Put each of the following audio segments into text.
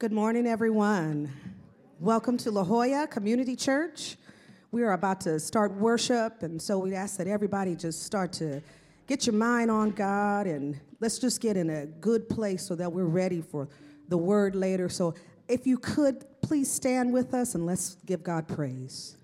Good morning, everyone. Welcome to La Jolla Community Church. We are about to start worship, and so we ask that everybody just start to get your mind on God and let's just get in a good place so that we're ready for the word later. So, if you could, please stand with us and let's give God praise.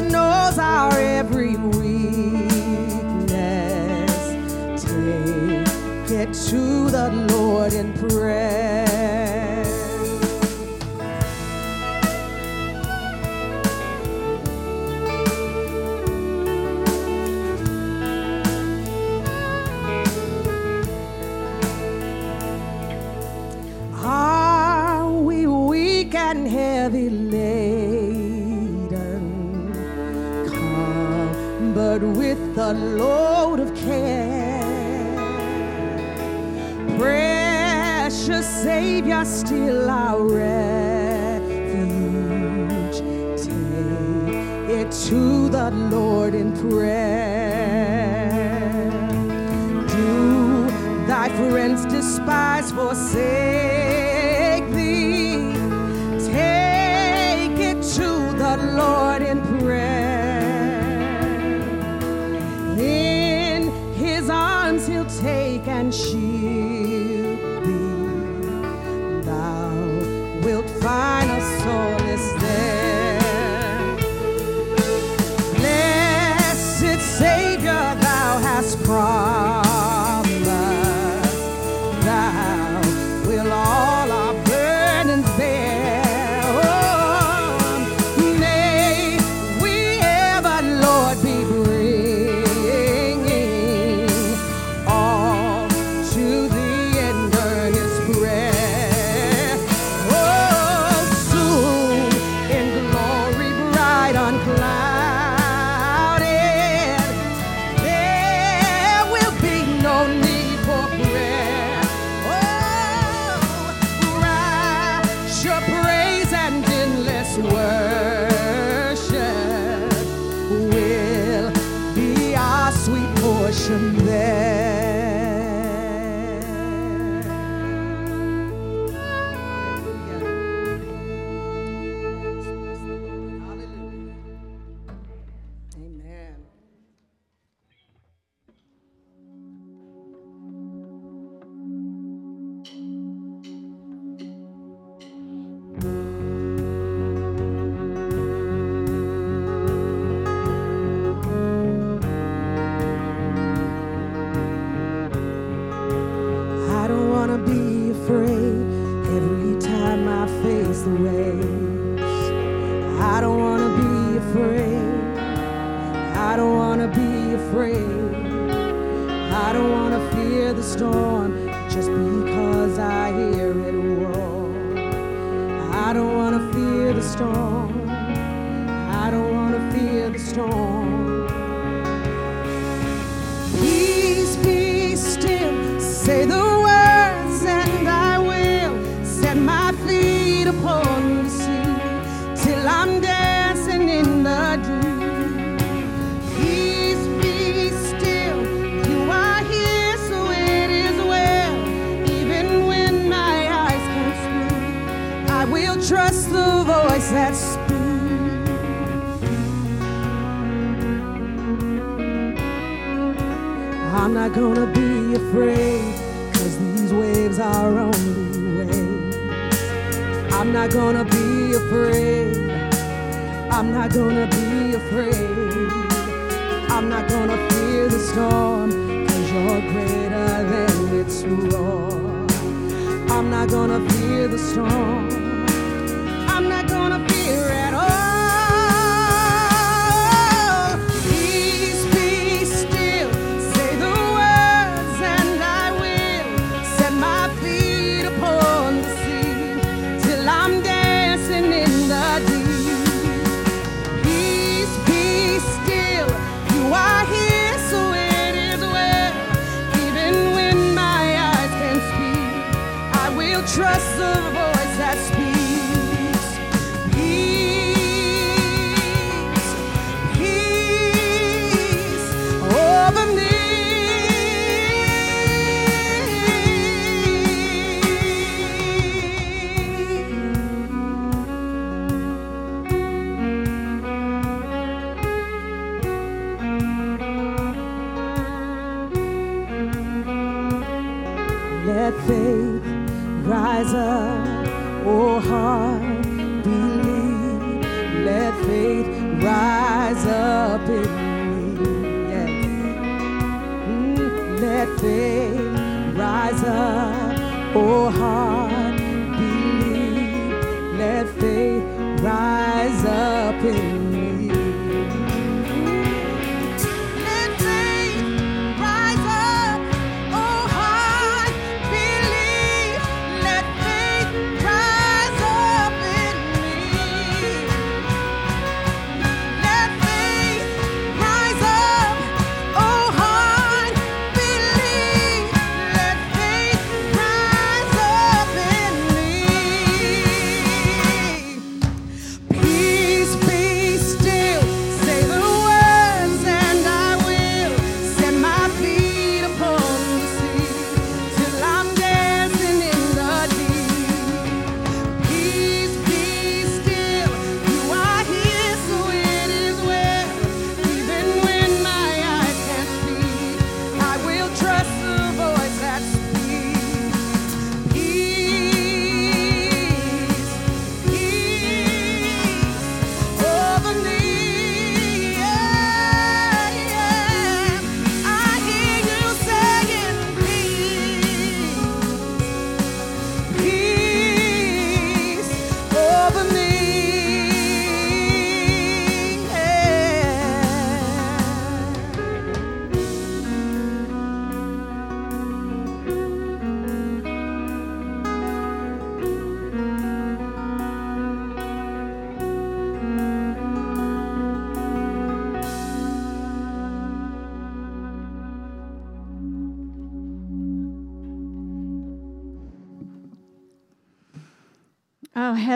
knows our every weakness. Take it to the Lord in prayer. a load of care. Precious Savior, still our refuge. Take it to the Lord in prayer. Do thy friends despise, forsake? there.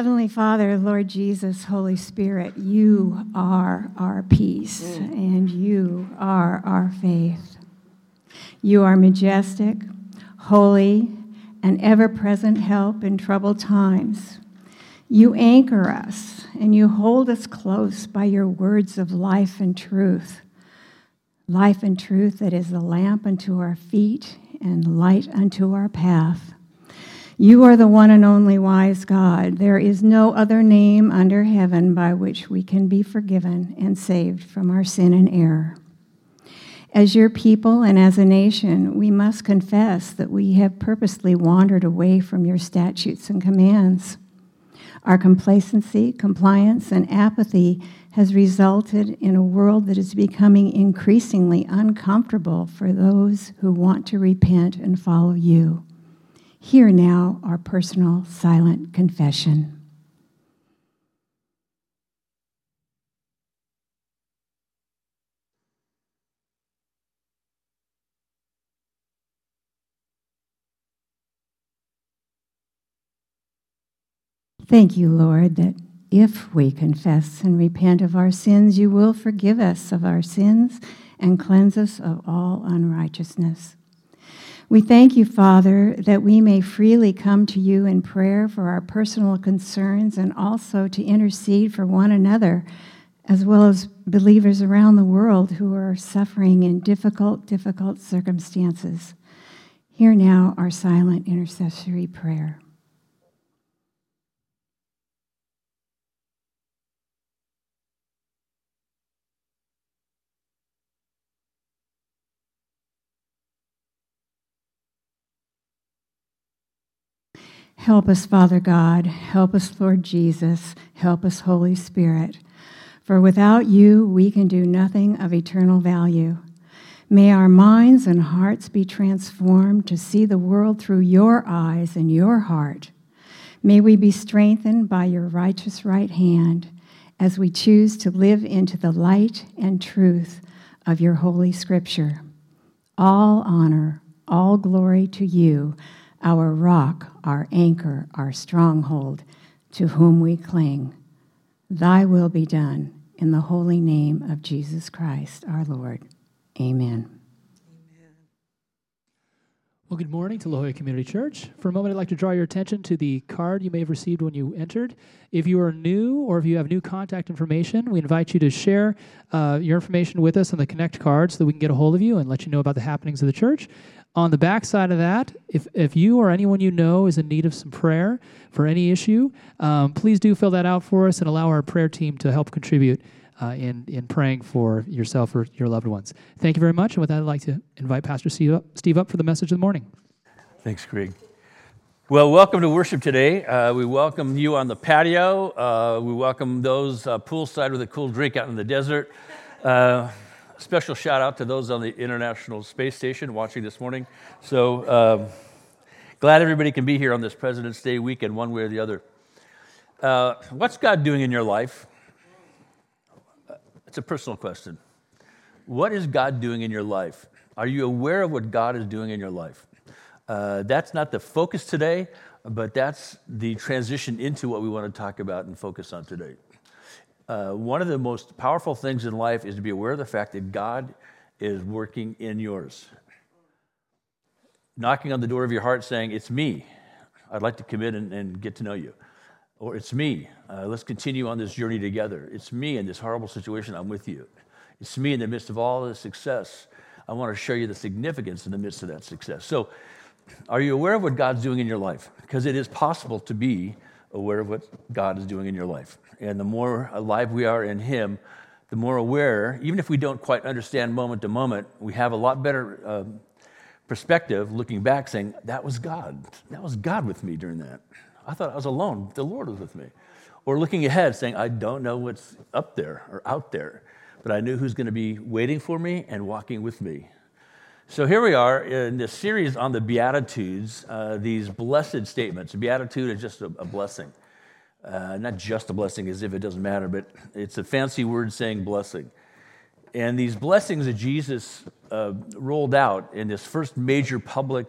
Heavenly Father, Lord Jesus, Holy Spirit, you are our peace mm. and you are our faith. You are majestic, holy, and ever present help in troubled times. You anchor us and you hold us close by your words of life and truth. Life and truth that is a lamp unto our feet and light unto our path. You are the one and only wise God. There is no other name under heaven by which we can be forgiven and saved from our sin and error. As your people and as a nation, we must confess that we have purposely wandered away from your statutes and commands. Our complacency, compliance, and apathy has resulted in a world that is becoming increasingly uncomfortable for those who want to repent and follow you. Hear now our personal silent confession. Thank you, Lord, that if we confess and repent of our sins, you will forgive us of our sins and cleanse us of all unrighteousness. We thank you, Father, that we may freely come to you in prayer for our personal concerns and also to intercede for one another, as well as believers around the world who are suffering in difficult, difficult circumstances. Hear now our silent intercessory prayer. Help us, Father God. Help us, Lord Jesus. Help us, Holy Spirit. For without you, we can do nothing of eternal value. May our minds and hearts be transformed to see the world through your eyes and your heart. May we be strengthened by your righteous right hand as we choose to live into the light and truth of your holy scripture. All honor, all glory to you our rock, our anchor, our stronghold, to whom we cling. Thy will be done in the holy name of Jesus Christ, our Lord. Amen. Well, good morning to La Jolla Community Church. For a moment, I'd like to draw your attention to the card you may have received when you entered. If you are new or if you have new contact information, we invite you to share uh, your information with us on the Connect card so that we can get a hold of you and let you know about the happenings of the church. On the back side of that, if, if you or anyone you know is in need of some prayer for any issue, um, please do fill that out for us and allow our prayer team to help contribute uh, in, in praying for yourself or your loved ones. Thank you very much. And with that, I'd like to invite Pastor Steve up, Steve up for the message of the morning. Thanks, Greg. Well, welcome to worship today. Uh, we welcome you on the patio. Uh, we welcome those uh, poolside with a cool drink out in the desert. Special shout out to those on the International Space Station watching this morning. So um, glad everybody can be here on this President's Day weekend, one way or the other. Uh, what's God doing in your life? It's a personal question. What is God doing in your life? Are you aware of what God is doing in your life? Uh, that's not the focus today, but that's the transition into what we want to talk about and focus on today uh, one of the most powerful things in life is to be aware of the fact that God is working in yours. Knocking on the door of your heart saying, It's me. I'd like to come in and, and get to know you. Or it's me. Uh, let's continue on this journey together. It's me in this horrible situation. I'm with you. It's me in the midst of all this success. I want to show you the significance in the midst of that success. So, are you aware of what God's doing in your life? Because it is possible to be aware of what God is doing in your life. And the more alive we are in Him, the more aware, even if we don't quite understand moment to moment, we have a lot better uh, perspective looking back saying, That was God. That was God with me during that. I thought I was alone. The Lord was with me. Or looking ahead saying, I don't know what's up there or out there, but I knew who's going to be waiting for me and walking with me. So here we are in this series on the Beatitudes, uh, these blessed statements. A beatitude is just a, a blessing. Uh, not just a blessing as if it doesn't matter, but it's a fancy word saying blessing. And these blessings that Jesus uh, rolled out in this first major public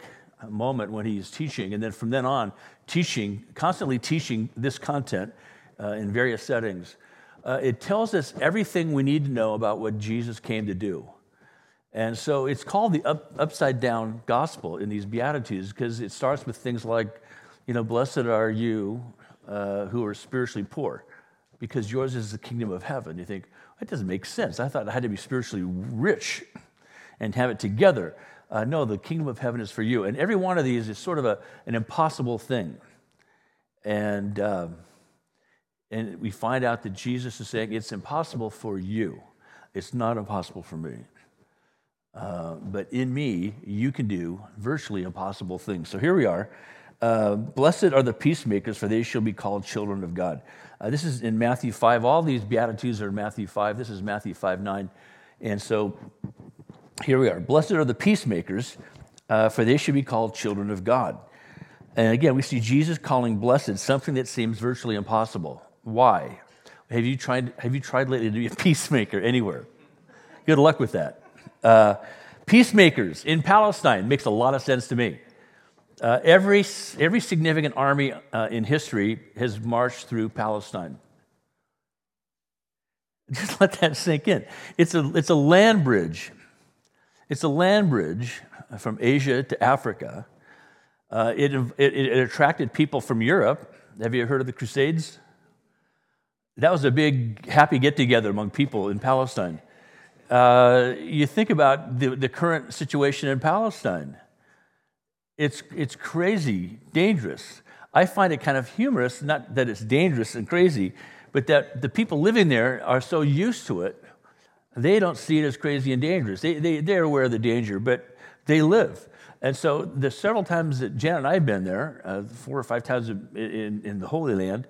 moment when he's teaching, and then from then on, teaching, constantly teaching this content uh, in various settings, uh, it tells us everything we need to know about what Jesus came to do. And so it's called the up, upside down gospel in these Beatitudes because it starts with things like, you know, blessed are you uh, who are spiritually poor because yours is the kingdom of heaven. You think, that doesn't make sense. I thought I had to be spiritually rich and have it together. Uh, no, the kingdom of heaven is for you. And every one of these is sort of a, an impossible thing. And, um, and we find out that Jesus is saying, it's impossible for you. It's not impossible for me. Uh, but in me, you can do virtually impossible things. So here we are. Uh, Blessed are the peacemakers, for they shall be called children of God. Uh, this is in Matthew 5. All these Beatitudes are in Matthew 5. This is Matthew 5 9. And so here we are. Blessed are the peacemakers, uh, for they should be called children of God. And again, we see Jesus calling blessed something that seems virtually impossible. Why? Have you tried, have you tried lately to be a peacemaker anywhere? Good luck with that. Uh, peacemakers in Palestine makes a lot of sense to me. Uh, every, every significant army uh, in history has marched through Palestine. Just let that sink in. It's a, it's a land bridge. It's a land bridge from Asia to Africa. Uh, it, it, it attracted people from Europe. Have you heard of the Crusades? That was a big happy get together among people in Palestine. Uh, you think about the, the current situation in Palestine. It's, it's crazy, dangerous. I find it kind of humorous, not that it's dangerous and crazy, but that the people living there are so used to it, they don't see it as crazy and dangerous. They, they, they're aware of the danger, but they live. And so the several times that Jan and I have been there, uh, four or five times in, in, in the Holy Land,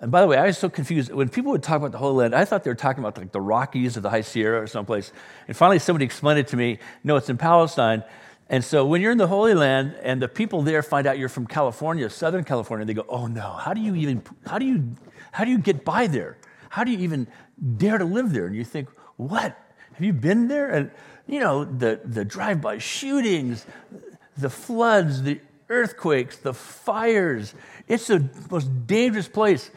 and by the way, I was so confused. When people would talk about the Holy Land, I thought they were talking about like the Rockies or the High Sierra or someplace. And finally, somebody explained it to me. No, it's in Palestine. And so when you're in the Holy Land and the people there find out you're from California, Southern California, they go, "Oh no! How do you even? How do you? How do you get by there? How do you even dare to live there?" And you think, "What? Have you been there?" And you know the the drive-by shootings, the floods, the earthquakes, the fires. It's the most dangerous place.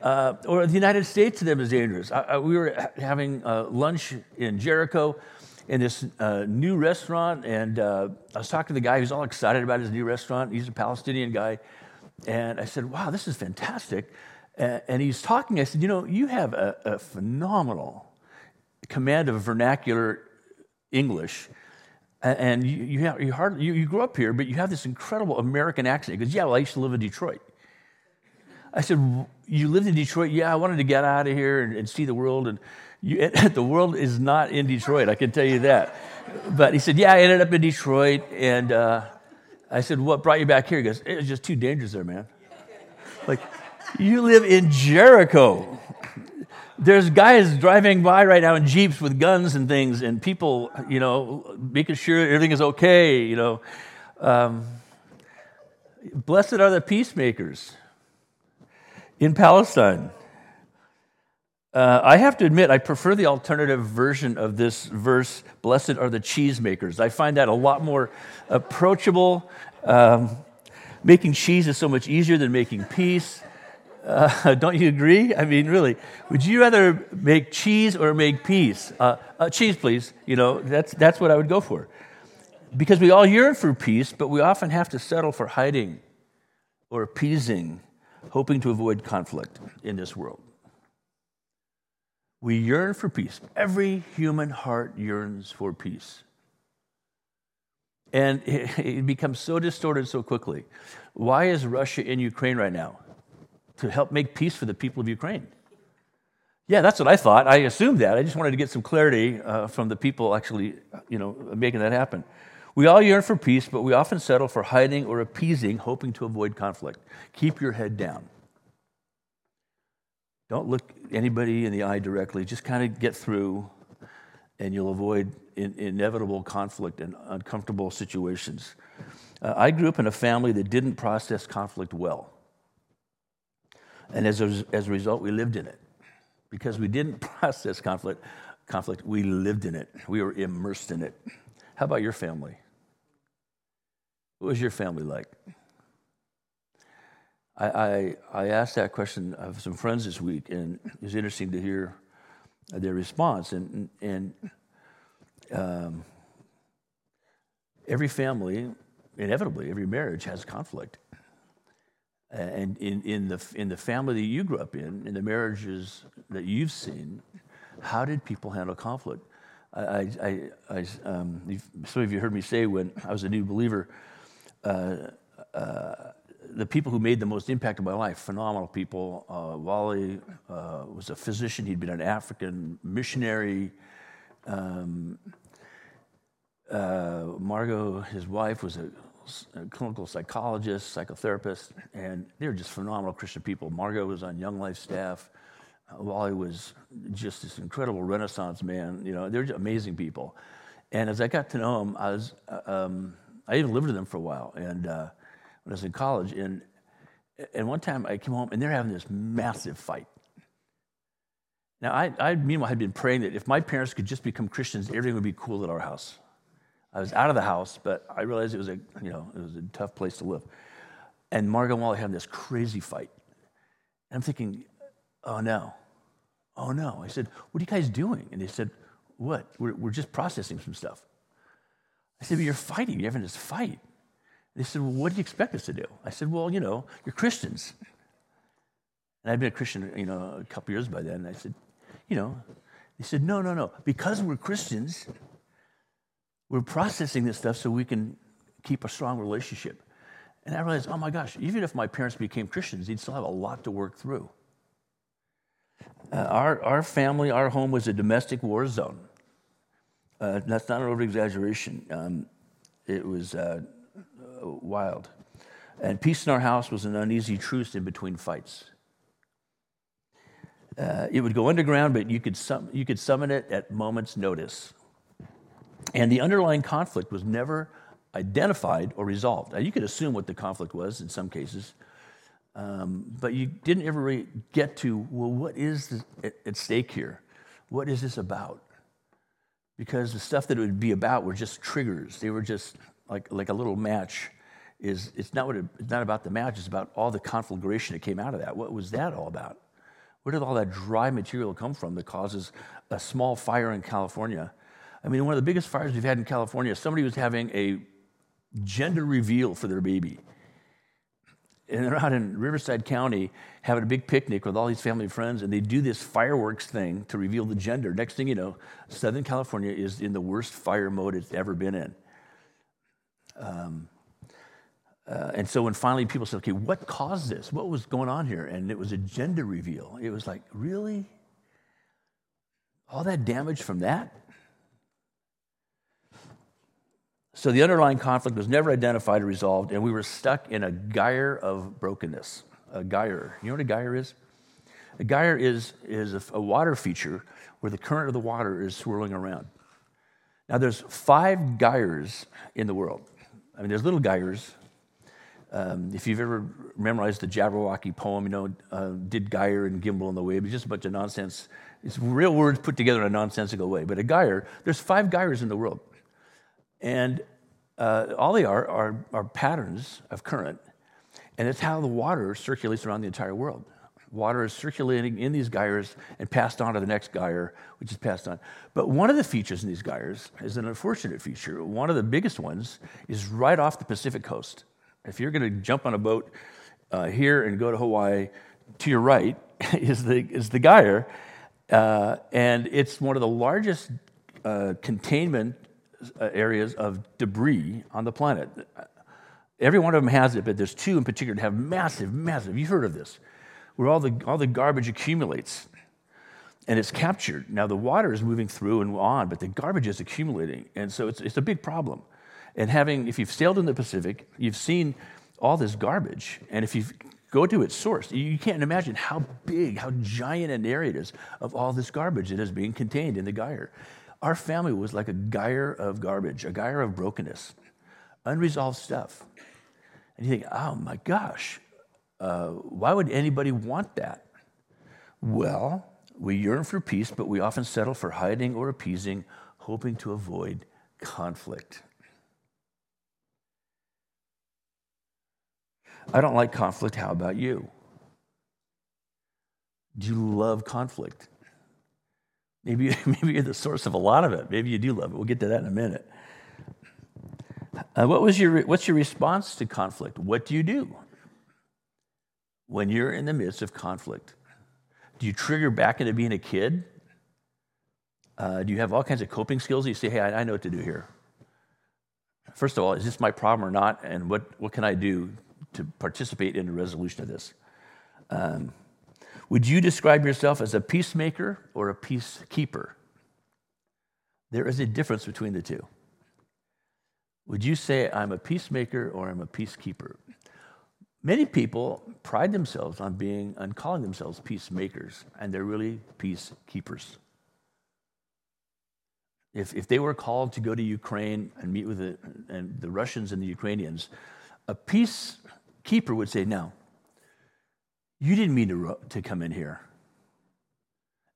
Uh, or the United States to them is dangerous. I, I, we were having uh, lunch in Jericho in this uh, new restaurant, and uh, I was talking to the guy who's all excited about his new restaurant. He's a Palestinian guy. And I said, Wow, this is fantastic. and he's talking. I said, You know, you have a, a phenomenal command of vernacular English and you, you, have, you, you, you grew up here, but you have this incredible American accent. He goes, Yeah, well, I used to live in Detroit. I said, You lived in Detroit? Yeah, I wanted to get out of here and, and see the world. And you, the world is not in Detroit, I can tell you that. But he said, Yeah, I ended up in Detroit. And uh, I said, What brought you back here? He goes, It was just too dangerous there, man. Like, you live in Jericho there's guys driving by right now in jeeps with guns and things, and people, you know, making sure everything is okay. You know, um, blessed are the peacemakers in Palestine. Uh, I have to admit, I prefer the alternative version of this verse Blessed are the cheesemakers. I find that a lot more approachable. Um, making cheese is so much easier than making peace. Uh, don't you agree? I mean, really, would you rather make cheese or make peace? Uh, uh, cheese, please. You know, that's, that's what I would go for. Because we all yearn for peace, but we often have to settle for hiding or appeasing, hoping to avoid conflict in this world. We yearn for peace. Every human heart yearns for peace. And it, becomes so distorted so quickly. Why is Russia in Ukraine right now? to help make peace for the people of Ukraine. Yeah, that's what I thought. I assumed that. I just wanted to get some clarity uh, from the people actually, you know, making that happen. We all yearn for peace, but we often settle for hiding or appeasing, hoping to avoid conflict. Keep your head down. Don't look anybody in the eye directly. Just kind of get through, and you'll avoid in, inevitable conflict and uncomfortable situations. Uh, I grew up in a family that didn't process conflict well. And as a, as a result, we lived in it. Because we didn't process conflict, conflict, we lived in it. We were immersed in it. How about your family? What was your family like? I, I, I asked that question of some friends this week, and it was interesting to hear their response. And, and um, every family, inevitably, every marriage has conflict and in, in, the, in the family that you grew up in, in the marriages that you've seen, how did people handle conflict? I, I, I, um, some of you heard me say when I was a new believer, the people who made the most impact on my life, phenomenal people. Uh, Wally uh, was a physician, he'd been an African missionary. Um, uh, Margot, his wife, was a uh, clinical psychologist, psychotherapist, and they were just phenomenal Christian people. Margot was on Young Life staff. Uh, Wally was just this incredible Renaissance man. You know, they're amazing people. And as I got to know him, I was, uh, um, I even lived with them for a while. And uh, when I was in college, and and one time I came home and they're having this massive fight. Now, I, I meanwhile had been praying that if my parents could just become Christians, everything would be cool at our house. I was out of the house, but I realized it was a, you know, it was a tough place to live. And Margot and Wally having this crazy fight. And I'm thinking, oh no, oh no. I said, what are you guys doing? And they said, what? We're, we're just processing some stuff. I said, but you're fighting. You're having this fight. They said, well, what do you expect us to do? I said, well, you know, you're Christians. And I'd been a Christian, you know, a couple years by then. And I said, you know, they said, no, no, no. Because we're Christians, we're processing this stuff so we can keep a strong relationship. And I realized, oh my gosh, even if my parents became Christians, they'd still have a lot to work through. Uh, our, our family, our home was a domestic war zone. Uh, that's not an over exaggeration. Um, it was uh, wild. And peace in our house was an uneasy truce in between fights. Uh, it would go underground, but you could, sum, you could summon it at moment's notice. And the underlying conflict was never identified or resolved. Now, you could assume what the conflict was in some cases, um, but you didn't ever really get to, well, what is at stake here? What is this about? Because the stuff that it would be about were just triggers. They were just like, like a little match. Is it's not what it, it's not about the match. It's about all the conflagration that came out of that. What was that all about? Where did all that dry material come from that causes a small fire in California? I mean, one of the biggest fires we've had in California, somebody was having a gender reveal for their baby. And they're out in Riverside County having a big picnic with all these family and friends, and they do this fireworks thing to reveal the gender. Next thing you know, Southern California is in the worst fire mode it's ever been in. Um, uh, and so when finally people said, okay, what caused this? What was going on here? And it was a gender reveal. It was like, really? All that damage from that? So the underlying conflict was never identified or resolved, and we were stuck in a gyre of brokenness. A gyre. You know what a gyre is? A gyre is, is a, a water feature where the current of the water is swirling around. Now, there's five gyres in the world. I mean, there's little gyres. Um, if you've ever memorized the Jabberwocky poem, you know, uh, did gyre and gimble in the wabe, it's just a bunch of nonsense. It's real words put together in a nonsensical way. But a gyre, there's five gyres in the world. And uh, all they are, are are patterns of current. And it's how the water circulates around the entire world. Water is circulating in these gyres and passed on to the next gyre, which is passed on. But one of the features in these gyres is an unfortunate feature. One of the biggest ones is right off the Pacific coast. If you're going to jump on a boat uh, here and go to Hawaii, to your right is the, is the gyre. Uh, and it's one of the largest uh, containment Uh, areas of debris on the planet. Every one of them has it, but there's two in particular that have massive, massive, you've heard of this where all the, all the garbage accumulates and it's captured. Now, the water is moving through and on, but the garbage is accumulating. And so it's, it's a big problem. And having, if you've sailed in the Pacific, you've seen all this garbage. And if you go to its source, you can't imagine how big, how giant an area it is of all this garbage that is being contained in the gyre. Our family was like a gyre of garbage, a gyre of brokenness, unresolved stuff. And you think, oh my gosh, uh, why would anybody want that? Well, we yearn for peace, but we often settle for hiding or appeasing, hoping to avoid conflict. I don't like conflict. How about you? Do you love conflict? Maybe, maybe you're the source of a lot of it. Maybe you do love it. We'll get to that in a minute. Uh, what was your, what's your response to conflict? What do you do? when you're in the midst of conflict? Do you trigger back into being a kid? Uh, do you have all kinds of coping skills? You say, hey, I, I know what to do here. First of all, is this my problem or not? And what, what can I do to participate in the resolution of this? Um, would you describe yourself as a peacemaker or a peacekeeper? There is a difference between the two. Would you say I'm a peacemaker or I'm a peacekeeper? Many people pride themselves on being on calling themselves peacemakers, and they're really peacekeepers. If, if they were called to go to Ukraine and meet with the, and the Russians and the Ukrainians, a peacekeeper would say, No, you didn't mean to, to come in here.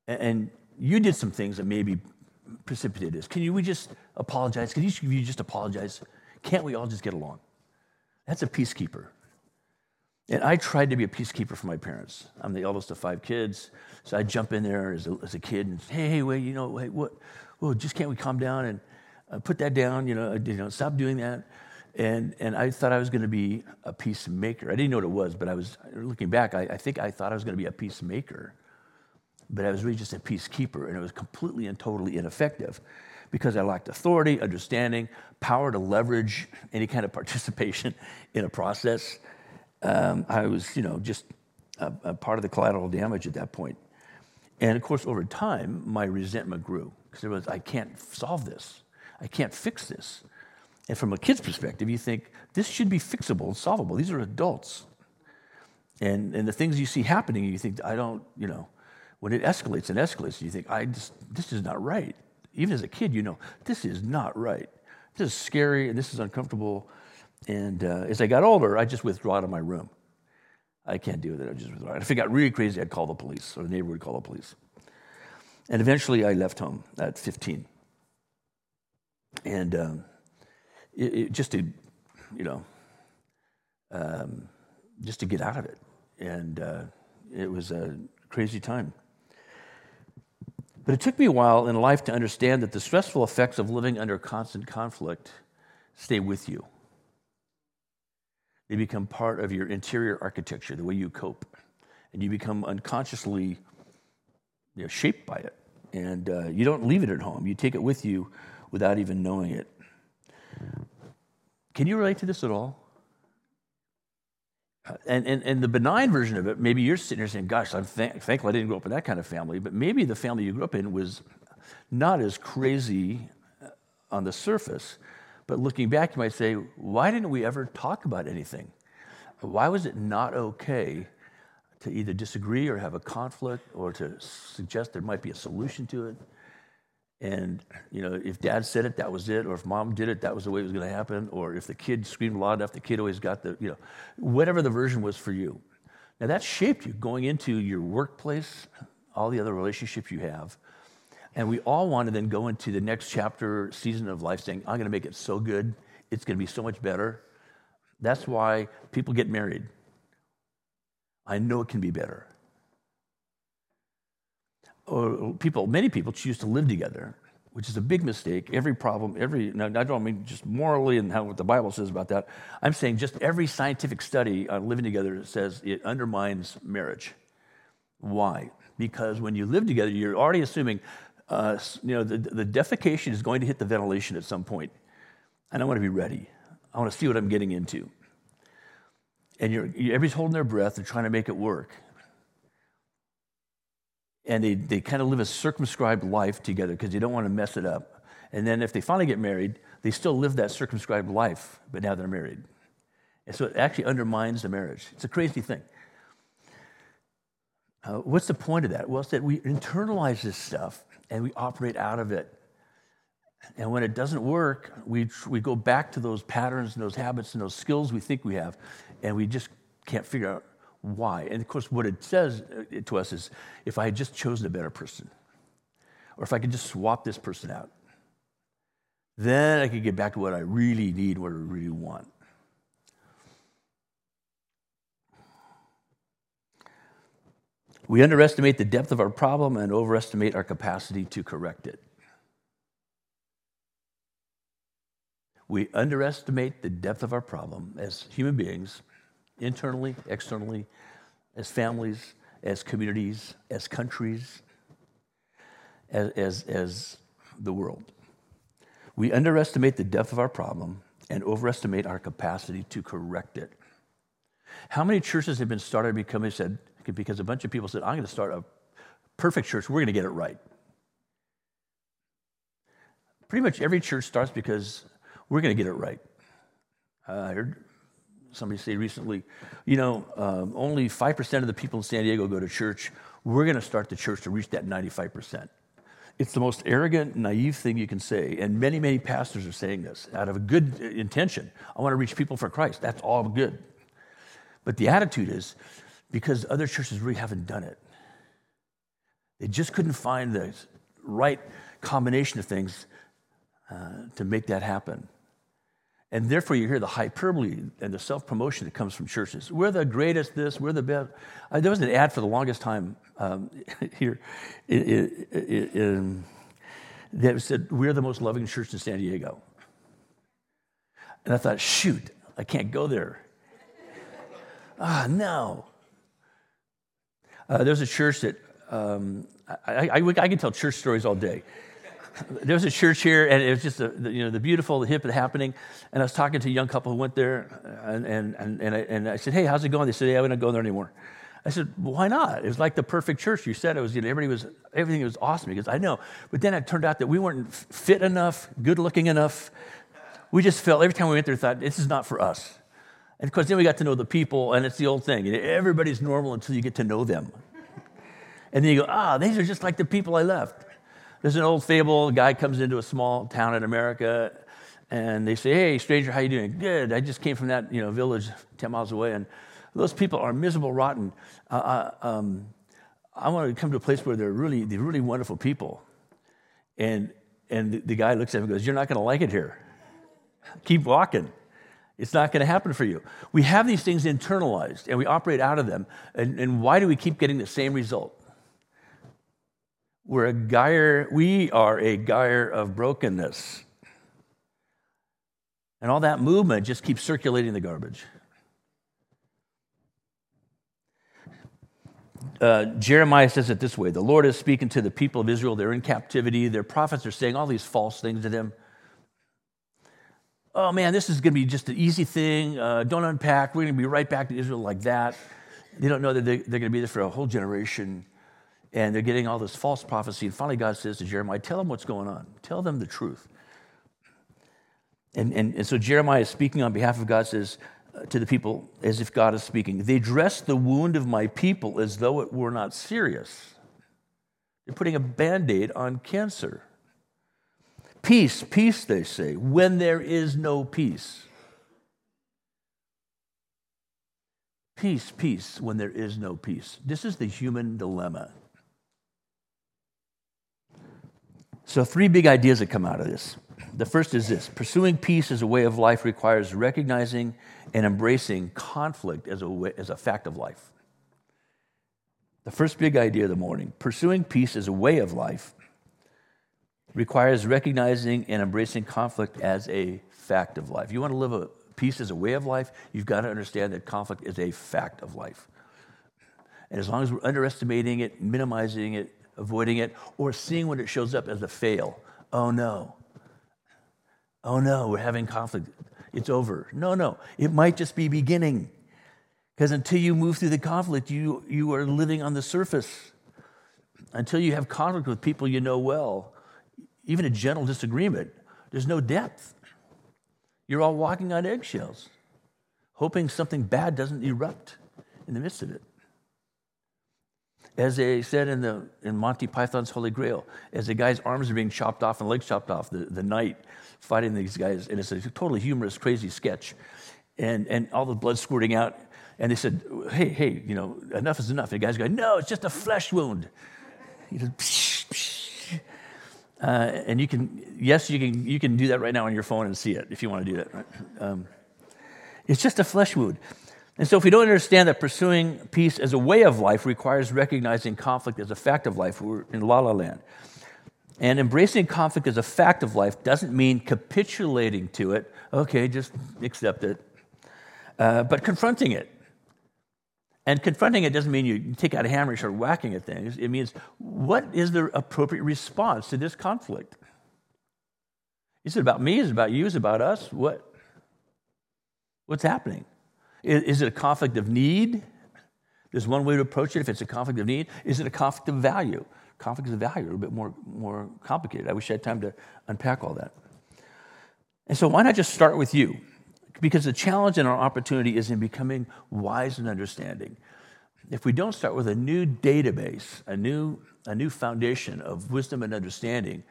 And, and you did some things that maybe precipitated this. Can you we just apologize? Can each of you just apologize? Can't we all just get along? That's a peacekeeper. And I tried to be a peacekeeper for my parents. I'm the eldest of five kids, so I jump in there as a, as a kid and hey, hey, wait, you know, wait, what? Well, just can't we calm down and uh, put that down? You know, you know, stop doing that. And and I thought I was going to be a peacemaker. I didn't know what it was, but I was looking back. I, I think I thought I was going to be a peacemaker, but I was really just a peacekeeper, and it was completely and totally ineffective because I lacked authority, understanding, power to leverage any kind of participation in a process um, I was, you know, just a, a part of the collateral damage at that point. And of course, over time, my resentment grew because it was, I can't solve this. I can't fix this. And from a kid's perspective, you think this should be fixable and solvable. These are adults. And, and the things you see happening, you think, I don't, you know, when it escalates and escalates, you think, I just, this is not right. Even as a kid, you know, this is not right. This is scary and this is uncomfortable. And uh, as I got older, I just withdraw out of my room. I can't deal with it. I just withdraw. If it got really crazy, I'd call the police, or the neighbor would call the police. And eventually, I left home at 15. And um, it, it, just to, you know, um, just to get out of it. And uh, it was a crazy time. But it took me a while in life to understand that the stressful effects of living under constant conflict stay with you. They become part of your interior architecture, the way you cope. And you become unconsciously you know, shaped by it. And uh, you don't leave it at home, you take it with you without even knowing it. Can you relate to this at all? Uh, and, and, and the benign version of it, maybe you're sitting there saying, Gosh, I'm th- thankful I didn't grow up in that kind of family, but maybe the family you grew up in was not as crazy uh, on the surface, but looking back, you might say, why didn't we ever talk about anything? Why was it not okay to either disagree or have a conflict or to suggest there might be a solution to it? And, you know, if dad said it, that was it. Or if mom did it, that was the way it was going to happen. Or if the kid screamed loud enough, the kid always got the, you know, whatever the version was for you. Now that shaped you going into your workplace, all the other relationships you have. And we all want to then go into the next chapter, season of life saying, I'm going to make it so good. It's going to be so much better. That's why people get married. I know it can be better. Or people, many people choose to live together, which is a big mistake. Every problem, every, now I don't mean just morally and how, what the Bible says about that. I'm saying just every scientific study on living together says it undermines marriage. Why? Because when you live together, you're already assuming uh, you know, the, the defecation is going to hit the ventilation at some point, and I want to be ready. I want to see what I'm getting into. And you're, everybody's holding their breath, they're trying to make it work. And they, they kind of live a circumscribed life together because they don't want to mess it up. And then if they finally get married, they still live that circumscribed life, but now they're married. And so it actually undermines the marriage. It's a crazy thing. Uh, what's the point of that? Well, it's that we internalize this stuff and we operate out of it. And when it doesn't work, we, we go back to those patterns and those habits and those skills we think we have, and we just can't figure out why. And of course, what it says uh, to us is if I had just chosen a better person, or if I could just swap this person out, then I could get back to what I really need, what I really want. We underestimate the depth of our problem and overestimate our capacity to correct it. We underestimate the depth of our problem as human beings, internally, externally, as families, as communities, as countries, as, as, as the world. We underestimate the depth of our problem and overestimate our capacity to correct it. How many churches have been started because they said, because a bunch of people said, I'm going to start a perfect church. We're going to get it right. Pretty much every church starts because We're going to get it right. Uh, I heard somebody say recently, you know, um, only 5% of the people in San Diego go to church. We're going to start the church to reach that 95%. It's the most arrogant, naive thing you can say. And many, many pastors are saying this out of a good intention. I want to reach people for Christ. That's all good. But the attitude is because other churches really haven't done it. They just couldn't find the right combination of things uh, to make that happen. And therefore, you hear the hyperbole and the self promotion that comes from churches. We're the greatest, this, we're the best. Uh, there was an ad for the longest time um, here it, that said, We're the most loving church in San Diego. And I thought, shoot, I can't go there. ah, no. Uh, there's a church that um, I, I, I, can tell church stories all day there was a church here, and it was just the, you know the beautiful, the hip, the happening. And I was talking to a young couple who went there, and and and, and, I, and I said, "Hey, how's it going?" They said, "Yeah, we don't go there anymore." I said, well, "Why not?" It was like the perfect church. You said it was. You know, everybody was everything was awesome. Because I know, but then it turned out that we weren't fit enough, good looking enough. We just felt every time we went there, thought this is not for us. And of course, then we got to know the people, and it's the old thing. Everybody's normal until you get to know them. And then you go, ah, these are just like the people I left. There's an old fable. A guy comes into a small town in America, and they say, "Hey, stranger, how you doing?" Good. I just came from that you know village ten miles away, and those people are miserable, rotten. Uh, uh um, I want to come to a place where they're really, they're really wonderful people. And and the, the guy looks at him and goes, "You're not going to like it here. Keep walking." It's not going to happen for you. We have these things internalized and we operate out of them. And, and why do we keep getting the same result? We're a gyre, we are a gyre of brokenness. And all that movement just keeps circulating the garbage. Uh, Jeremiah says it this way The Lord is speaking to the people of Israel. They're in captivity. Their prophets are saying all these false things to them. Oh man, this is going to be just an easy thing. Uh, don't unpack. We're going to be right back to Israel like that. They don't know that they, they're going to be there for a whole generation and they're getting all this false prophecy. And finally, God says to Jeremiah, Tell them what's going on, tell them the truth. And, and, and so Jeremiah is speaking on behalf of God, says uh, to the people as if God is speaking. They dress the wound of my people as though it were not serious. They're putting a band aid on cancer. Peace, peace, they say, when there is no peace. Peace, peace, when there is no peace. This is the human dilemma. So, three big ideas that come out of this. The first is this pursuing peace as a way of life requires recognizing and embracing conflict as a, way, as a fact of life. The first big idea of the morning pursuing peace as a way of life requires recognizing and embracing conflict as a fact of life. You want to live a peace as a way of life, you've got to understand that conflict is a fact of life. And as long as we're underestimating it, minimizing it, avoiding it, or seeing when it shows up as a fail. Oh no. Oh no, we're having conflict. It's over. No, no. It might just be beginning. Because until you move through the conflict, you, you are living on the surface. Until you have conflict with people you know well, even a gentle disagreement, there's no depth. You're all walking on eggshells, hoping something bad doesn't erupt in the midst of it as they said in, the, in Monty Python's Holy Grail, as the guy's arms are being chopped off and legs chopped off, the, the knight fighting these guys, and it's a totally humorous, crazy sketch, and, and all the blood squirting out. And they said, hey, hey, you know, enough is enough. And the guy's going, no, it's just a flesh wound. He said, psh, psh. Uh, and you can, yes, you can, you can do that right now on your phone and see it if you want to do that. Right? Um, it's just a flesh wound. And so, if we don't understand that pursuing peace as a way of life requires recognizing conflict as a fact of life, we're in la la land. And embracing conflict as a fact of life doesn't mean capitulating to it. Okay, just accept it. Uh, but confronting it. And confronting it doesn't mean you take out a hammer and start whacking at things. It means what is the appropriate response to this conflict? Is it about me? Is it about you? Is it about us? What? What's happening? Is it a conflict of need? There's one way to approach it if it's a conflict of need. Is it a conflict of value? Conflicts of value are a bit more, more complicated. I wish I had time to unpack all that. And so, why not just start with you? Because the challenge and our opportunity is in becoming wise and understanding. If we don't start with a new database, a new, a new foundation of wisdom and understanding,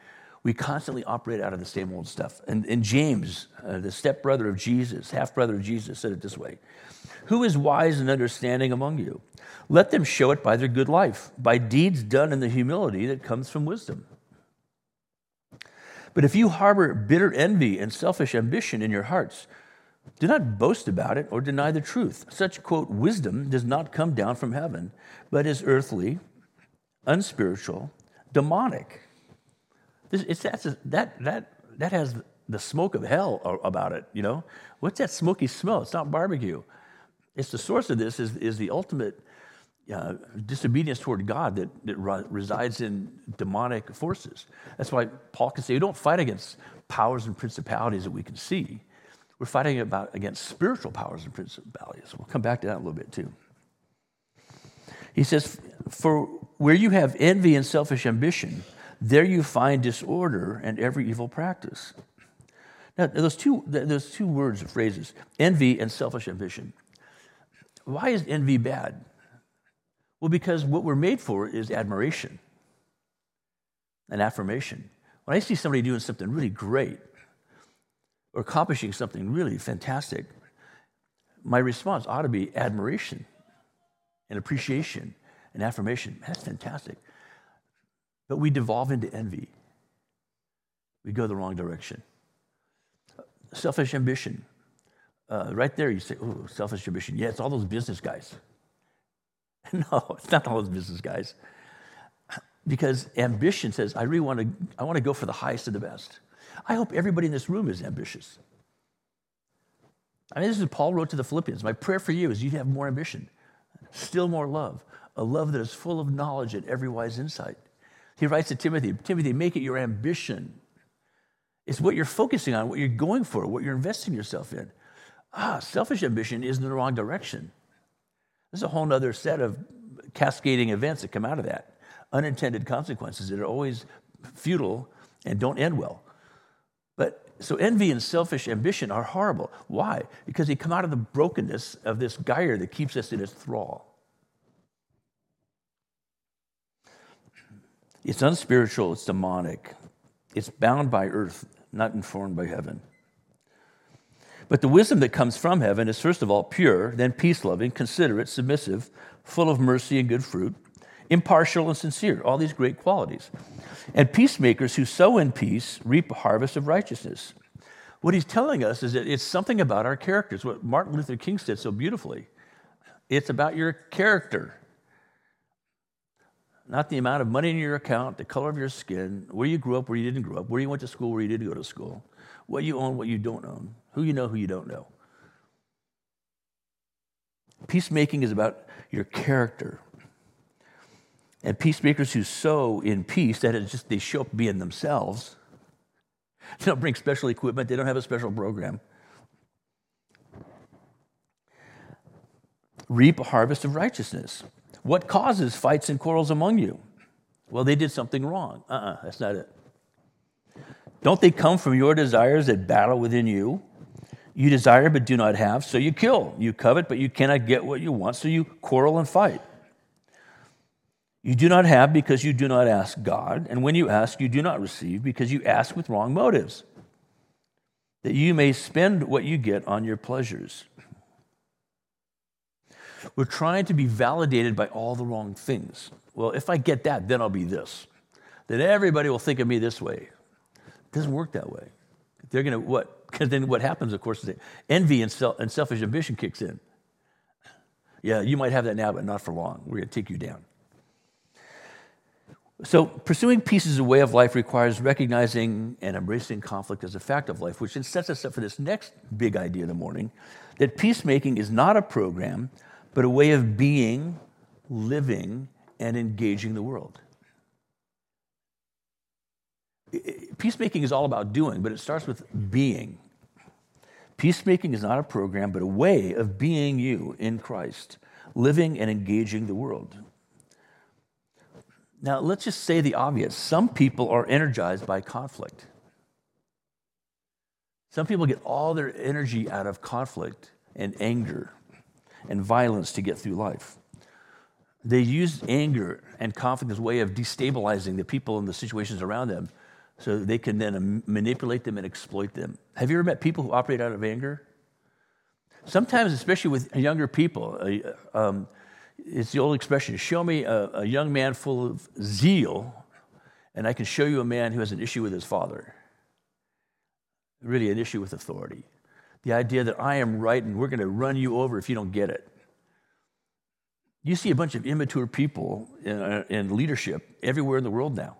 we constantly operate out of the same old stuff. And, and James, uh, the stepbrother of Jesus, half brother of Jesus, said it this way Who is wise and understanding among you? Let them show it by their good life, by deeds done in the humility that comes from wisdom. But if you harbor bitter envy and selfish ambition in your hearts, do not boast about it or deny the truth. Such, quote, wisdom does not come down from heaven, but is earthly, unspiritual, demonic. This, it's, that's a, that, that, that has the smoke of hell about it, you know? What's that smoky smell? It's not barbecue. It's the source of this is, is the ultimate uh, disobedience toward God that, that resides in demonic forces. That's why Paul can say, we don't fight against powers and principalities that we can see. We're fighting about against spiritual powers and principalities. We'll come back to that a little bit too. He says, For where you have envy and selfish ambition, there you find disorder and every evil practice. Now, those two, those two words or phrases, envy and selfish ambition. Why is envy bad? Well, because what we're made for is admiration and affirmation. When I see somebody doing something really great or accomplishing something really fantastic, my response ought to be admiration and appreciation and affirmation. That's fantastic. But we devolve into envy. We go the wrong direction. Selfish ambition. Uh, right there, you say, oh, selfish ambition. Yeah, it's all those business guys. No, it's not all those business guys. Because ambition says, I really want to, I want to go for the highest and the best. I hope everybody in this room is ambitious. I mean, this is what Paul wrote to the Philippians. My prayer for you is you have more ambition, still more love, a love that is full of knowledge and every wise insight. He writes to Timothy, Timothy, make it your ambition. It's what you're focusing on, what you're going for, what you're investing yourself in. Ah, selfish ambition is in the wrong direction. There's a whole other set of cascading events that come out of that. Unintended consequences that are always futile and don't end well. But so envy and selfish ambition are horrible. Why? Because they come out of the brokenness of this gyre that keeps us in its thrall. It's unspiritual, it's demonic, it's bound by earth, not informed by heaven. But the wisdom that comes from heaven is first of all pure, then peace loving, considerate, submissive, full of mercy and good fruit, impartial and sincere, all these great qualities. And peacemakers who sow in peace reap a harvest of righteousness. What he's telling us is that it's something about our characters, what Martin Luther King said so beautifully. It's about your character, not the amount of money in your account, the color of your skin, where you grew up, where you didn't grow up, where you went to school, where you didn't go to school, what you own, what you don't own who you know, who you don't know. Peacemaking is about your character. And peacemakers who sow in peace, that is just they show up being themselves. They don't bring special equipment, they don't have a special program. Reap a harvest of righteousness. What causes fights and quarrels among you? Well, they did something wrong. Uh uh-uh, uh, that's not it. Don't they come from your desires that battle within you? You desire but do not have, so you kill. You covet but you cannot get what you want, so you quarrel and fight. You do not have because you do not ask God, and when you ask, you do not receive because you ask with wrong motives, that you may spend what you get on your pleasures. We're trying to be validated by all the wrong things. Well, if I get that, then I'll be this. Then everybody will think of me this way. It doesn't work that way. They're going to, what? Because then what happens, of course, is that envy and, self, and selfish ambition kicks in. Yeah, you might have that now, but not for long. We're going to take you down. So, pursuing peace as a way of life requires recognizing and embracing conflict as a fact of life, which then sets us up for this next big idea of the morning that peacemaking is not a program, but a way of being, living, and engaging the world peacemaking is all about doing, but it starts with being. Peacemaking is not a program, but a way of being you in Christ, living and engaging the world. Now, let's just say the obvious some people are energized by conflict. Some people get all their energy out of conflict and anger and violence to get through life. They use anger and conflict as a way of destabilizing the people and the situations around them so they can then manipulate them and exploit them. Have you ever met people who operate out of anger? Sometimes, especially with younger people, uh, um, it's the old expression show me a, a young man full of zeal, and I can show you a man who has an issue with his father. Really, an issue with authority. The idea that I am right and we're going to run you over if you don't get it. You see a bunch of immature people in, uh, in leadership everywhere in the world now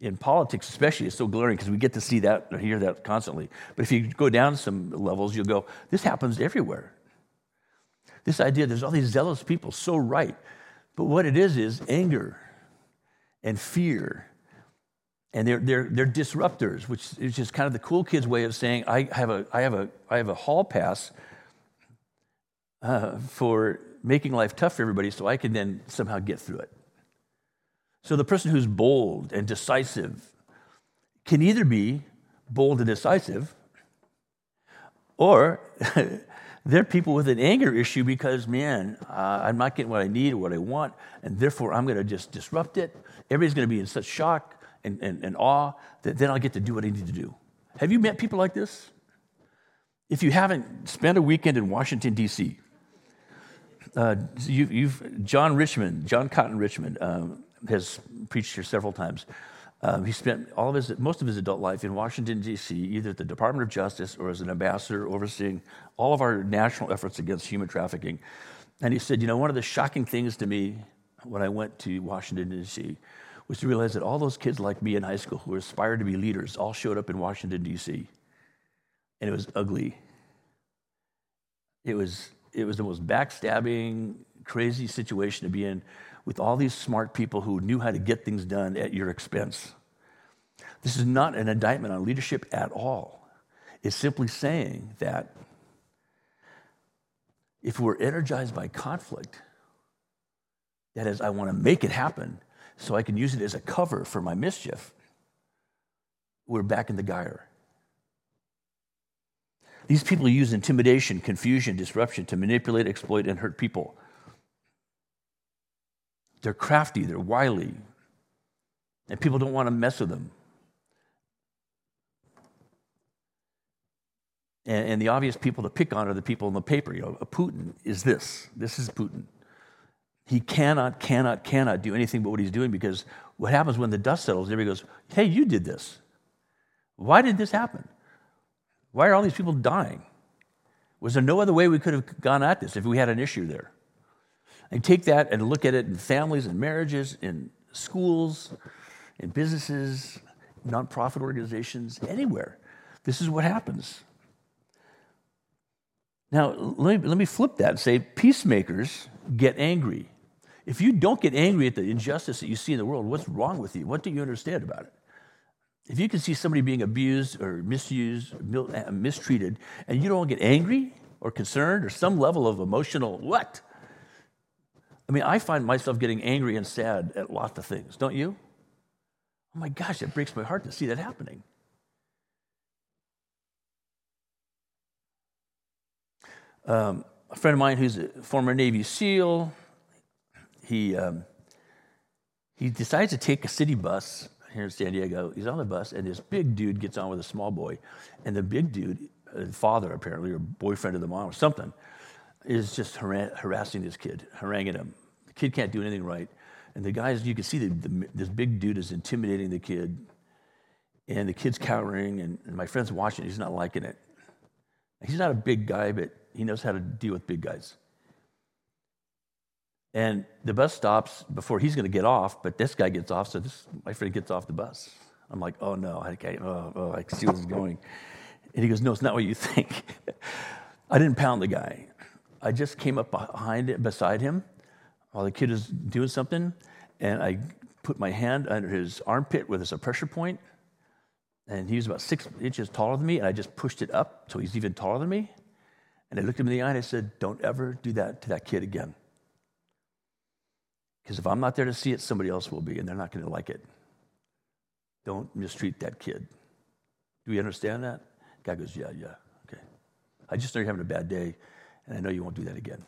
in politics especially it's so glaring because we get to see that or hear that constantly. But if you go down some levels you'll go this happens everywhere. This idea there's all these zealous people so right. But what it is is anger and fear. And they're, they're, they're disruptors which is just kind of the cool kids way of saying i have a, I have a, I have a hall pass uh, for making life tough for everybody so i can then somehow get through it so the person who's bold and decisive can either be bold and decisive, or they're people with an anger issue because, man, uh, I'm not getting what I need or what I want, and therefore I'm going to just disrupt it. Everybody's going to be in such shock and, and, and awe that then I'll get to do what I need to do. Have you met people like this? If you haven't, spent a weekend in Washington, D.C. Uh, you, have John Richmond, John Cotton Richmond, um, has preached here several times. Um, he spent all of his, most of his adult life in Washington, D.C., either at the Department of Justice or as an ambassador overseeing all of our national efforts against human trafficking. And he said, You know, one of the shocking things to me when I went to Washington, D.C., was to realize that all those kids like me in high school who aspired to be leaders all showed up in Washington, D.C., and it was ugly. It was, it was the most backstabbing, crazy situation to be in with all these smart people who knew how to get things done at your expense. This is not an indictment on leadership at all. It's simply saying that if we're energized by conflict, that is, I want to make it happen so I can use it as a cover for my mischief, we're back in the gyre. These people use intimidation, confusion, disruption to manipulate, exploit, and hurt people. They're crafty, they're wily, and people don't want to mess with them. And, and, the obvious people to pick on are the people in the paper. You know, Putin is this. This is Putin. He cannot, cannot, cannot do anything but what he's doing because what happens when the dust settles, everybody goes, Hey, you did this. Why did this happen? Why are all these people dying? Was there no other way we could have gone at this if we had an issue there? And take that and look at it in families and marriages, in schools, in businesses, nonprofit organizations, anywhere. This is what happens. Now, let me, let me flip that and say peacemakers get angry. If you don't get angry at the injustice that you see in the world, what's wrong with you? What do you understand about it? If you can see somebody being abused or misused, uh, mistreated, and you don't get angry or concerned or some level of emotional what? I mean, I find myself getting angry and sad at lots of things, don't you? Oh my gosh, it breaks my heart to see that happening. Um, a friend of mine who's a former Navy SEAL, he, um, he decides to take a city bus here in San Diego. He's on the bus, and this big dude gets on with a small boy. And the big dude, uh, father apparently, or boyfriend of the mom, or something, is just harassing this kid, haranguing him. The kid can't do anything right. And the guys, you can see the, the, this big dude is intimidating the kid. And the kid's cowering, and, and my friend's watching. He's not liking it. He's not a big guy, but he knows how to deal with big guys. And the bus stops before he's going to get off, but this guy gets off, so this, my friend gets off the bus. I'm like, oh no, I, can't, oh, oh, I see where this is going. And he goes, no, it's not what you think. I didn't pound the guy. I just came up behind it, beside him, while the kid was doing something, and I put my hand under his armpit with a pressure point, and he was about six inches taller than me, and I just pushed it up so he's even taller than me. And I looked him in the eye and I said, Don't ever do that to that kid again. Because if I'm not there to see it, somebody else will be, and they're not going to like it. Don't mistreat that kid. Do we understand that? Guy goes, Yeah, yeah, okay. I just know you're having a bad day, and I know you won't do that again.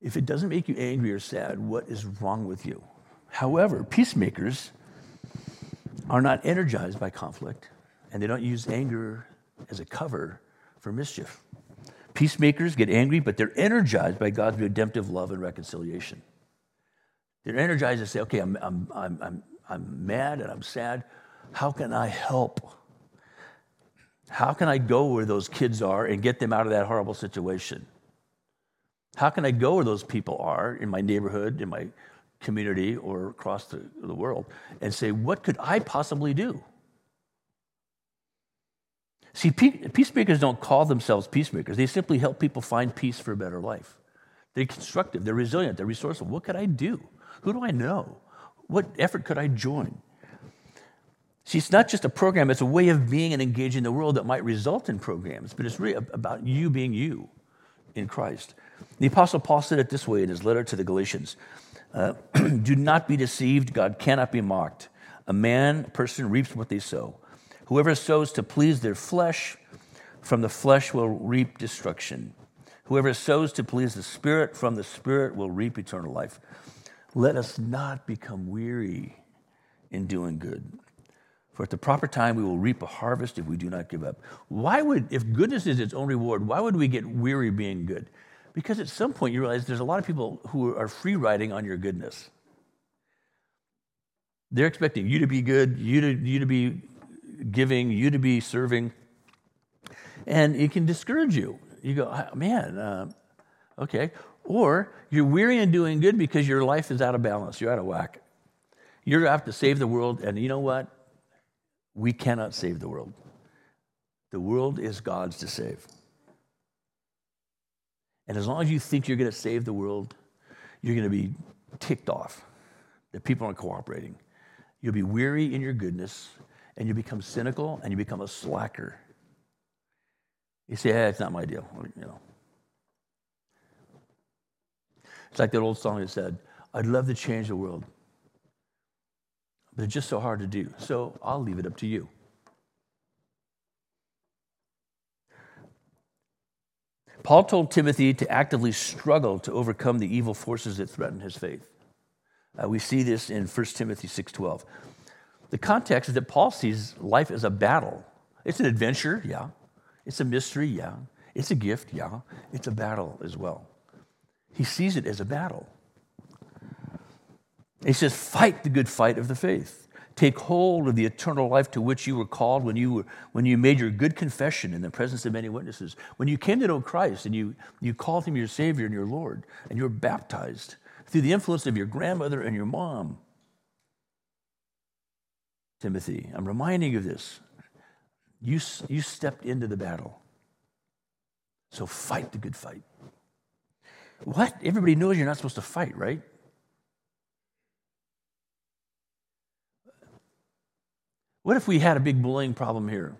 If it doesn't make you angry or sad, what is wrong with you? However, peacemakers are not energized by conflict, and they don't use anger as a cover for mischief. Peacemakers get angry, but they're energized by God's redemptive love and reconciliation. They're energized to say, okay, I'm, I'm, I'm, I'm, I'm mad and I'm sad. How can I help? How can I go where those kids are and get them out of that horrible situation? How can I go where those people are in my neighborhood, in my community, or across the, the world and say, what could I possibly do? See, peacemakers don't call themselves peacemakers. They simply help people find peace for a better life. They're constructive, they're resilient, they're resourceful. What could I do? Who do I know? What effort could I join? See, it's not just a program, it's a way of being and engaging the world that might result in programs, but it's really about you being you in Christ. The Apostle Paul said it this way in his letter to the Galatians uh, Do not be deceived, God cannot be mocked. A man, a person reaps what they sow. Whoever sows to please their flesh, from the flesh will reap destruction. Whoever sows to please the Spirit, from the Spirit will reap eternal life. Let us not become weary in doing good. For at the proper time we will reap a harvest if we do not give up. Why would, if goodness is its own reward, why would we get weary being good? Because at some point you realize there's a lot of people who are free riding on your goodness. They're expecting you to be good, you to, you to be giving, you to be serving. And it can discourage you. You go, ah, man, uh, okay. Or you're weary in doing good because your life is out of balance, you're out of whack. You're have to save the world, and you know what? We cannot save the world. The world is God's to save. And as long as you think you're going to save the world, you're going to be ticked off that people aren't cooperating. You'll be weary in your goodness, and you become cynical, and you become a slacker. You say, hey, it's not my deal. You know. It's like that old song that said, I'd love to change the world, but it's just so hard to do. So I'll leave it up to you. Paul told Timothy to actively struggle to overcome the evil forces that threaten his faith. Uh, we see this in 1 Timothy 6:12. The context is that Paul sees life as a battle. It's an adventure, yeah. It's a mystery, yeah. It's a gift, yeah. It's a battle as well. He sees it as a battle. He says, Fight the good fight of the faith. Take hold of the eternal life to which you were called when you, were, when you made your good confession in the presence of many witnesses. When you came to know Christ and you, you called him your Savior and your Lord, and you were baptized through the influence of your grandmother and your mom. Timothy, I'm reminding you of this. You, you stepped into the battle. So fight the good fight. What? Everybody knows you're not supposed to fight, right? What if we had a big bullying problem here?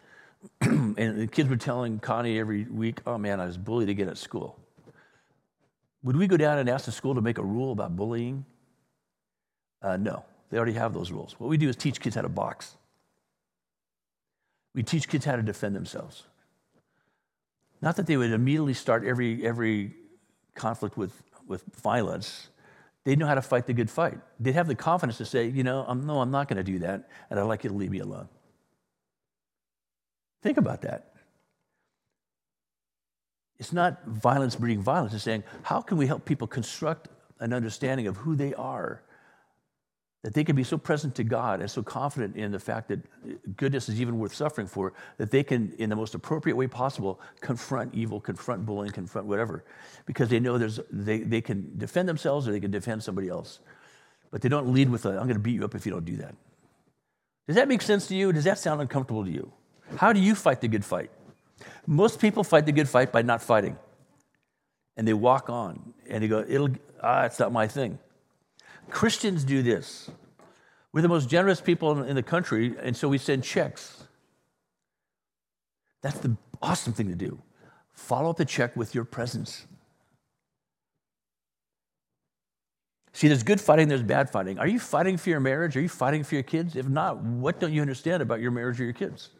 and the kids were telling Connie every week, oh man, I was bullied again at school. Would we go down and ask the school to make a rule about bullying? Uh, no, they already have those rules. What we do is teach kids how to box. We teach kids how to defend themselves. Not that they would immediately start every, every conflict with, with violence, they know how to fight the good fight. They'd have the confidence to say, you know, I'm, no, I'm not going to do that, and I'd like you to leave me alone. Think about that. It's not violence breeding violence. It's saying, how can we help people construct an understanding of who they are that they can be so present to God and so confident in the fact that goodness is even worth suffering for, that they can, in the most appropriate way possible, confront evil, confront bullying, confront whatever, because they know there's, they, they can defend themselves or they can defend somebody else. But they don't lead with, a, I'm going to beat you up if you don't do that. Does that make sense to you? Does that sound uncomfortable to you? How do you fight the good fight? Most people fight the good fight by not fighting. And they walk on and they go, It'll, ah, it's not my thing. Christians do this. We're the most generous people in the country, and so we send checks. That's the awesome thing to do. Follow up the check with your presence. See, there's good fighting, there's bad fighting. Are you fighting for your marriage? Are you fighting for your kids? If not, what don't you understand about your marriage or your kids?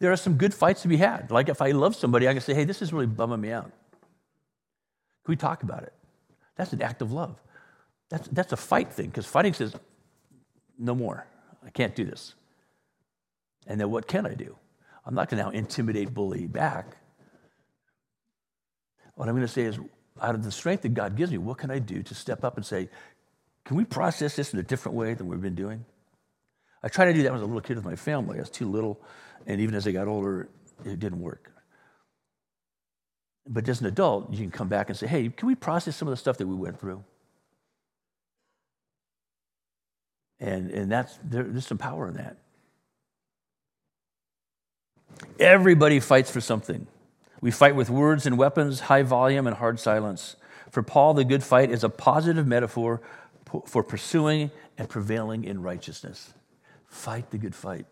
There are some good fights to be had. Like if I love somebody, I can say, hey, this is really bumming me out. Can we talk about it? That's an act of love. That's, that's a fight thing, because fighting says, no more. I can't do this. And then what can I do? I'm not going to now intimidate, bully back. What I'm going to say is, out of the strength that God gives me, what can I do to step up and say, can we process this in a different way than we've been doing? I tried to do that when I was a little kid with my family. I was too little, and even as I got older, it didn't work. But as an adult, you can come back and say, hey, can we process some of the stuff that we went through? And, and that's, there, there's some power in that. Everybody fights for something. We fight with words and weapons, high volume and hard silence. For Paul, the good fight is a positive metaphor for pursuing and prevailing in righteousness. Fight the good fight.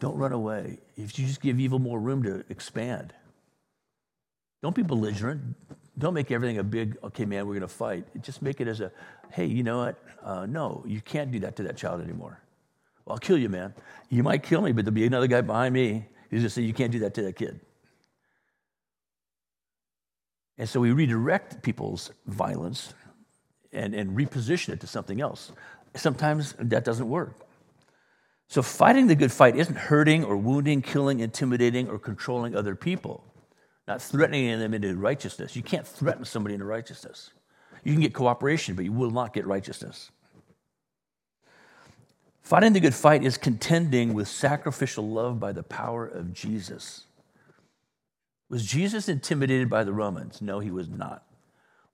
Don't run away. If you just give evil more room to expand, don't be belligerent. Don't make everything a big, okay, man, we're going to fight. Just make it as a, hey, you know what? Uh, no, you can't do that to that child anymore. Well, I'll kill you, man. You might kill me, but there'll be another guy behind me who's to say, you can't do that to that kid. And so we redirect people's violence and, and reposition it to something else. Sometimes that doesn't work. So fighting the good fight isn't hurting or wounding, killing, intimidating, or controlling other people, not threatening them into righteousness. You can't threaten somebody into righteousness. You can get cooperation, but you will not get righteousness. Fighting the good fight is contending with sacrificial love by the power of Jesus. Was Jesus intimidated by the Romans? No, he was not.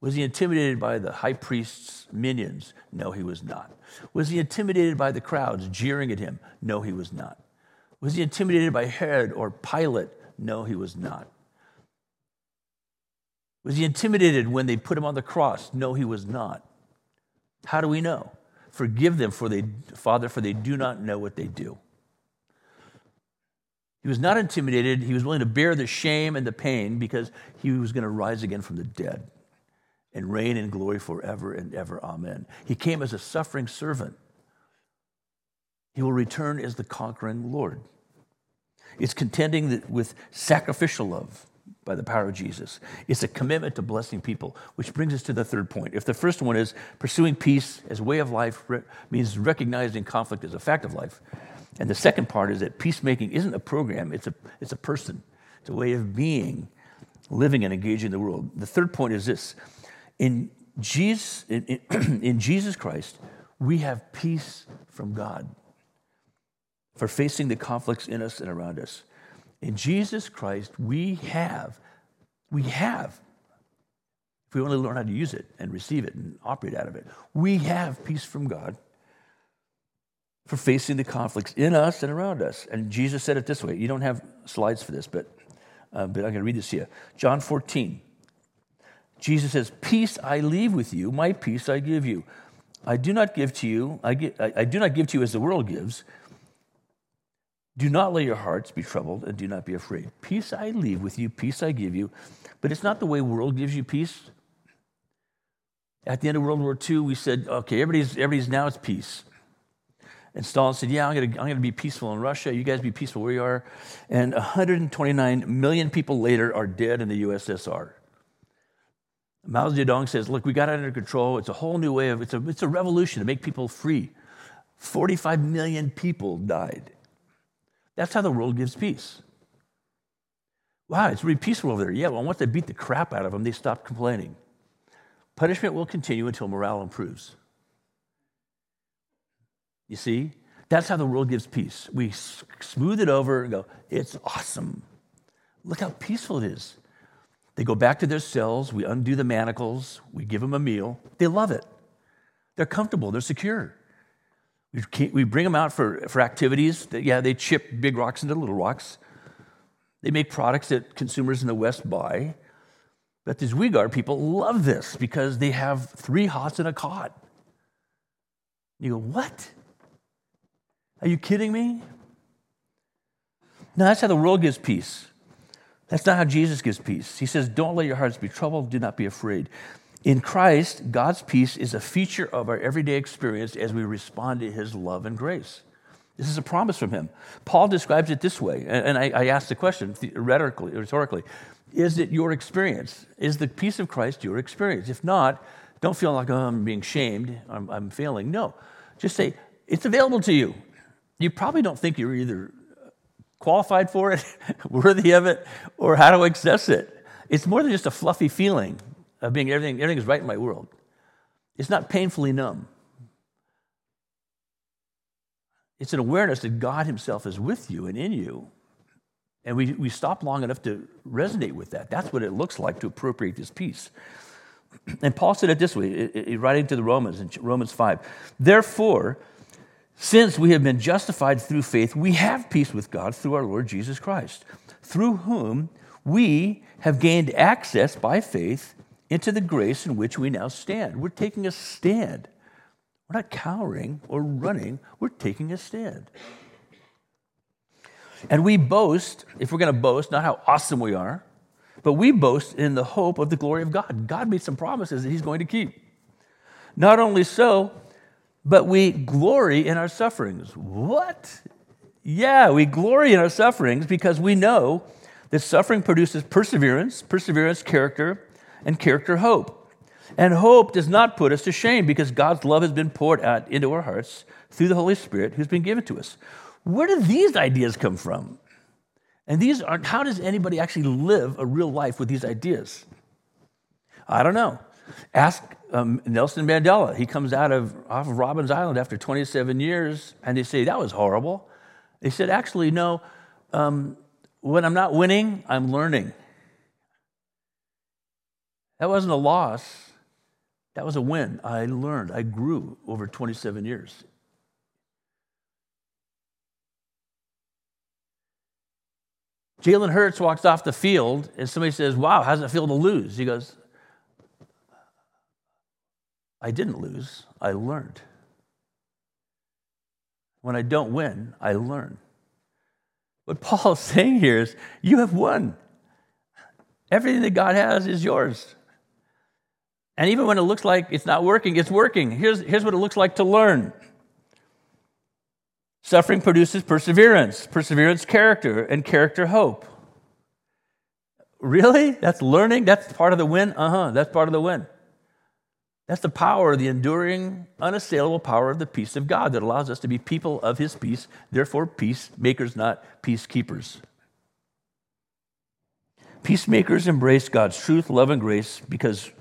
Was he intimidated by the high priest's minions? No, he was not. Was he intimidated by the crowds jeering at him? No, he was not. Was he intimidated by Herod or Pilate? No, he was not. Was he intimidated when they put him on the cross? No, he was not. How do we know? Forgive them, for they, Father, for they do not know what they do. He was not intimidated. He was willing to bear the shame and the pain because he was going to rise again from the dead and reign in glory forever and ever. Amen. He came as a suffering servant. He will return as the conquering Lord. It's contending with sacrificial love by the power of Jesus. It's a commitment to blessing people, which brings us to the third point. If the first one is pursuing peace as a way of life means recognizing conflict as a fact of life, and the second part is that peacemaking isn't a program, it's a, it's a person, it's a way of being, living and engaging the world. The third point is this in Jesus, in, in, in Jesus Christ, we have peace from God for facing the conflicts in us and around us. In Jesus Christ, we have, we have, if we only learn how to use it and receive it and operate out of it, we have peace from God for facing the conflicts in us and around us. And Jesus said it this way. You don't have slides for this, but, uh, but I'm going to read this to you. John 14, Jesus says, Peace I leave with you, my peace I give you. I do not give to you, I, give, I, I do not give to you as the world gives. Do not let your hearts be troubled and do not be afraid. Peace I leave with you, peace I give you. But it's not the way world gives you peace. At the end of World War II, we said, okay, everybody's, everybody's now it's peace. And Stalin said, yeah, I'm going to I'm to be peaceful in Russia. You guys be peaceful where you are. And 129 million people later are dead in the USSR. Mao Zedong says, look, we got it under control. It's a whole new way of, it's a, it's a revolution to make people free. 45 million people died. That's how the world gives peace. Wow, it's really peaceful over there. Yeah, well, once they beat the crap out of them, they stop complaining. Punishment will continue until morale improves. You see? That's how the world gives peace. We smooth it over and go, it's awesome. Look how peaceful it is. They go back to their cells. We undo the manacles. We give them a meal. They love it. They're comfortable. They're secure. We, bring them out for, for activities. Yeah, they chip big rocks into little rocks. They make products that consumers in the West buy. But these Uyghur people love this because they have three hots and a cot. You go, what? Are you kidding me? No, that's how the world gives peace. That's not how Jesus gives peace. He says, Don't let your hearts be troubled, do not be afraid. In Christ, God's peace is a feature of our everyday experience as we respond to his love and grace. This is a promise from him. Paul describes it this way, and I, I asked the question rhetorically, rhetorically Is it your experience? Is the peace of Christ your experience? If not, don't feel like oh, I'm being shamed, I'm, I'm failing. No, just say, It's available to you. You probably don't think you're either qualified for it, worthy of it, or how to access it. It's more than just a fluffy feeling of being everything, everything is right in my world. It's not painfully numb. It's an awareness that God Himself is with you and in you. And we, we stop long enough to resonate with that. That's what it looks like to appropriate this peace. And Paul said it this way, writing to the Romans in Romans 5. Therefore, since we have been justified through faith, we have peace with God through our Lord Jesus Christ, through whom we have gained access by faith into the grace in which we now stand. We're taking a stand. We're not cowering or running, we're taking a stand. And we boast, if we're going to boast, not how awesome we are, but we boast in the hope of the glory of God. God made some promises that He's going to keep. Not only so, but we glory in our sufferings. What? Yeah, we glory in our sufferings because we know that suffering produces perseverance, perseverance, character, and character, hope. And hope does not put us to shame because God's love has been poured out into our hearts through the Holy Spirit who's been given to us. Where do these ideas come from? And these are how does anybody actually live a real life with these ideas? I don't know. Ask um, Nelson Mandela. He comes out of off of Robben's Island after 27 years, and they say that was horrible. They said, actually, no. Um, when I'm not winning, I'm learning. That wasn't a loss. That was a win. I learned, I grew over 27 years. Jalen Hurts walks off the field and somebody says, Wow, how's it feel to lose? He goes, I didn't lose, I learned. When I don't win, I learn. What Paul is saying here is, You have won. Everything that God has is yours. And even when it looks like it's not working, it's working. Here's, here's what it looks like to learn suffering produces perseverance, perseverance, character, and character, hope. Really? That's learning? That's part of the win? Uh huh, that's part of the win. That's the power, the enduring, unassailable power of the peace of God that allows us to be people of his peace, therefore, peacemakers, not peacekeepers. Peacemakers embrace God's truth, love, and grace because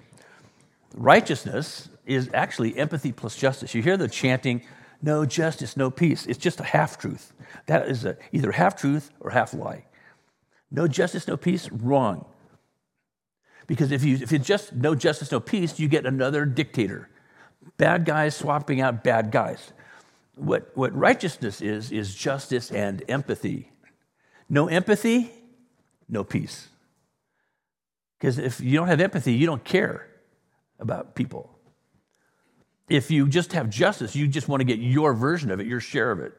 Righteousness is actually empathy plus justice. You hear the chanting, no justice, no peace. It's just a half truth. That is a, either half truth or half lie. No justice, no peace, wrong. Because if you if it's just no justice, no peace, you get another dictator. Bad guys swapping out bad guys. What, what righteousness is, is justice and empathy. No empathy, no peace. Because if you don't have empathy, you don't care about people. If you just have justice, you just want to get your version of it, your share of it.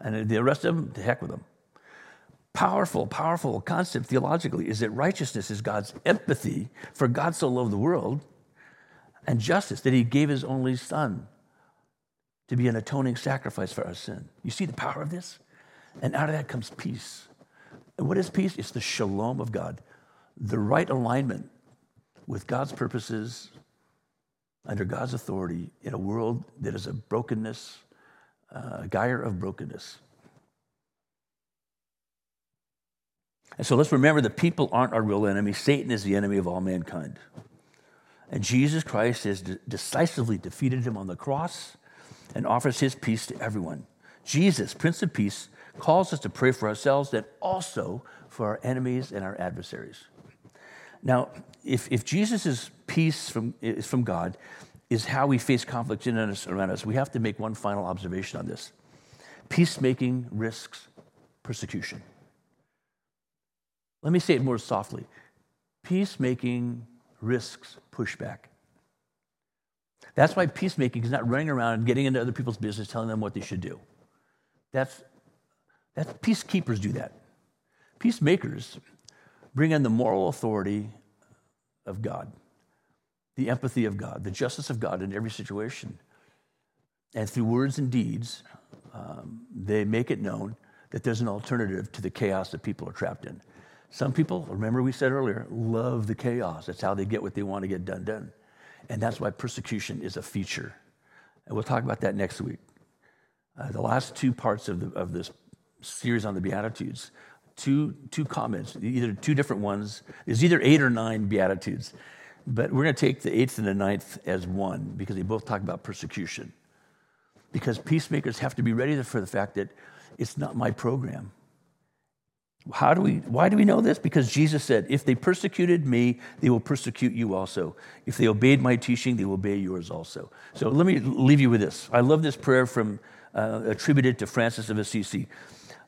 And the rest of them, to heck with them. Powerful, powerful concept theologically is that righteousness is God's empathy for God so loved the world, and justice that He gave His only Son to be an atoning sacrifice for our sin. You see the power of this? And out of that comes peace. And what is peace? It's the shalom of God, the right alignment with God's purposes, under God's authority, in a world that is a brokenness, uh, a gyre of brokenness. And so let's remember that people aren't our real enemy. Satan is the enemy of all mankind. And Jesus Christ has decisively defeated him on the cross and offers his peace to everyone. Jesus, Prince of Peace, calls us to pray for ourselves and also for our enemies and our adversaries. Now, if, if Jesus' peace from, is from God is how we face conflict in and around us, we have to make one final observation on this. Peacemaking risks persecution. Let me say it more softly. Peacemaking risks pushback. That's why peacemaking is not running around and getting into other people's business, telling them what they should do. That's, that's peacekeepers do that. Peacemakers bring in the moral authority of God, the empathy of God, the justice of God in every situation. And through words and deeds, um, they make it known that there's an alternative to the chaos that people are trapped in. Some people, remember we said earlier, love the chaos. That's how they get what they want to get done done. And that's why persecution is a feature. And we'll talk about that next week. Uh, the last two parts of, the, of this series on the Beatitudes, two, two comments, either two different ones. There's either eight or nine Beatitudes. But we're going to take the eighth and the ninth as one because they both talk about persecution. Because peacemakers have to be ready for the fact that it's not my program. How do we, why do we know this? Because Jesus said, If they persecuted me, they will persecute you also. If they obeyed my teaching, they will obey yours also. So let me leave you with this. I love this prayer from uh, attributed to Francis of Assisi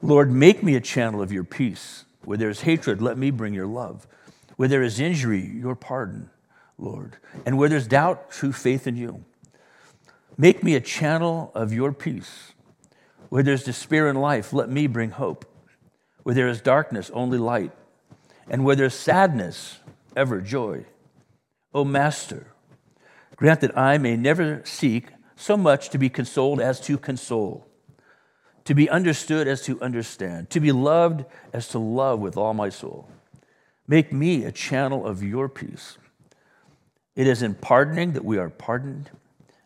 Lord, make me a channel of your peace. Where there is hatred, let me bring your love. Where there is injury, your pardon, Lord. And where there's doubt, true faith in you. Make me a channel of your peace. Where there's despair in life, let me bring hope. Where there is darkness, only light. And where there's sadness, ever joy. O Master, grant that I may never seek so much to be consoled as to console, to be understood as to understand, to be loved as to love with all my soul. Make me a channel of your peace. It is in pardoning that we are pardoned,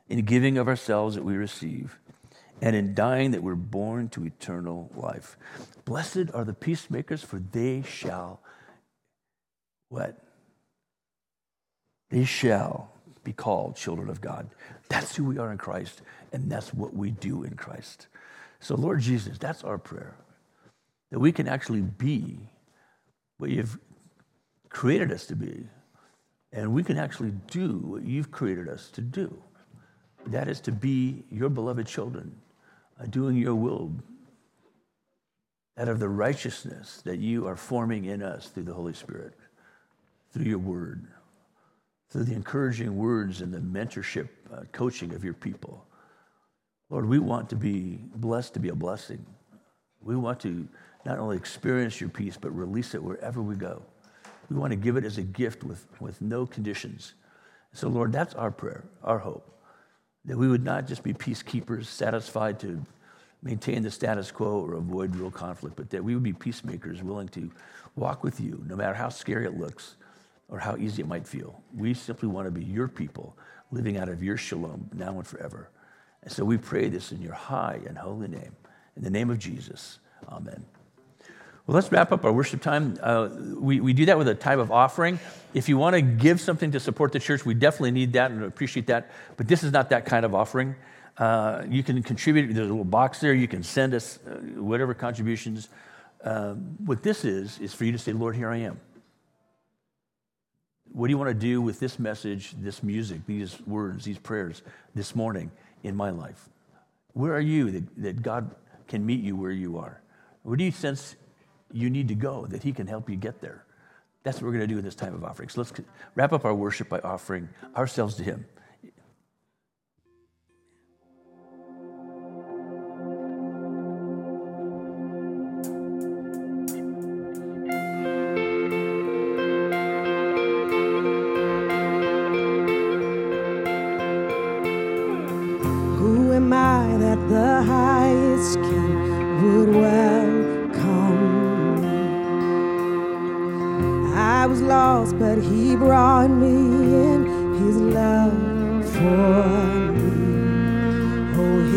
in giving of ourselves that we receive, and in dying that we're born to eternal life. Blessed are the peacemakers, for they shall what? They shall be called children of God. That's who we are in Christ, and that's what we do in Christ. So, Lord Jesus, that's our prayer that we can actually be what you've created us to be, and we can actually do what you've created us to do. That is to be your beloved children, uh, doing your will out of the righteousness that you are forming in us through the Holy Spirit, through your word through the encouraging words and the mentorship, uh, coaching of your people. Lord, we want to be blessed to be a blessing. We want to not only experience your peace, but release it wherever we go. We want to give it as a gift with, with no conditions. So, Lord, that's our prayer, our hope, that we would not just be peacekeepers satisfied to maintain the status quo or avoid real conflict, but that we would be peacemakers willing to walk with you, no matter how scary it looks, or how easy it might feel. We simply want to be your people, living out of your shalom now and forever. And so we pray this in your high and holy name. In the name of Jesus, amen. Well, let's wrap up our worship time. Uh, we, we do that with a type of offering. If you want to give something to support the church, we definitely need that and appreciate that. But this is not that kind of offering. Uh, you can contribute. There's a little box there. You can send us uh, whatever contributions. Um, what this is, is for you to say, Lord, here I am. What do you want to do with this message, this music, these words, these prayers this morning in my life? Where are you that, that God can meet you where you are? Where do you sense you need to go that He can help you get there? That's what we're going to do in this time of offering. So let's wrap up our worship by offering ourselves to Him.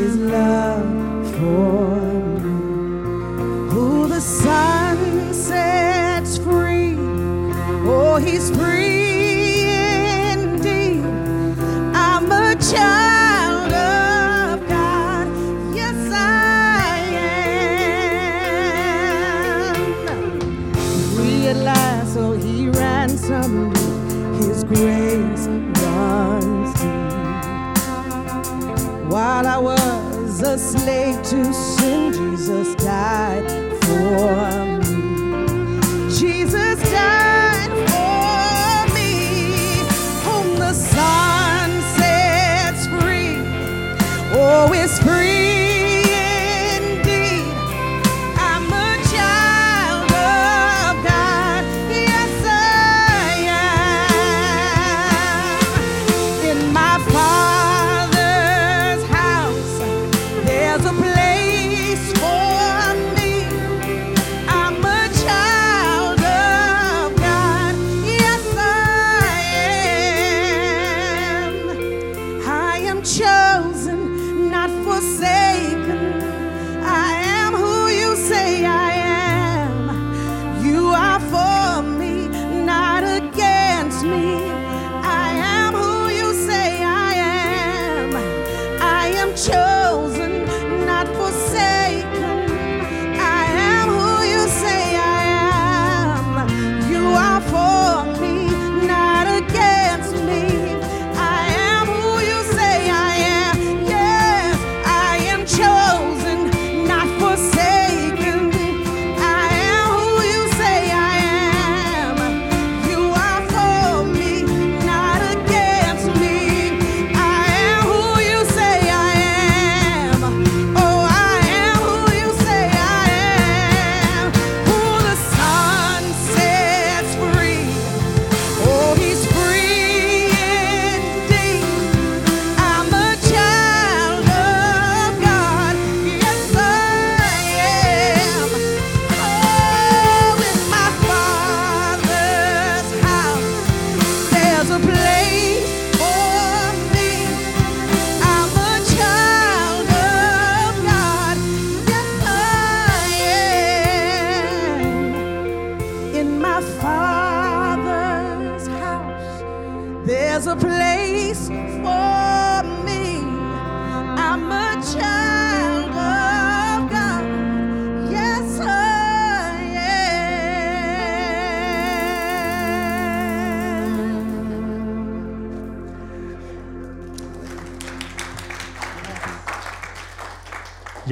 A place.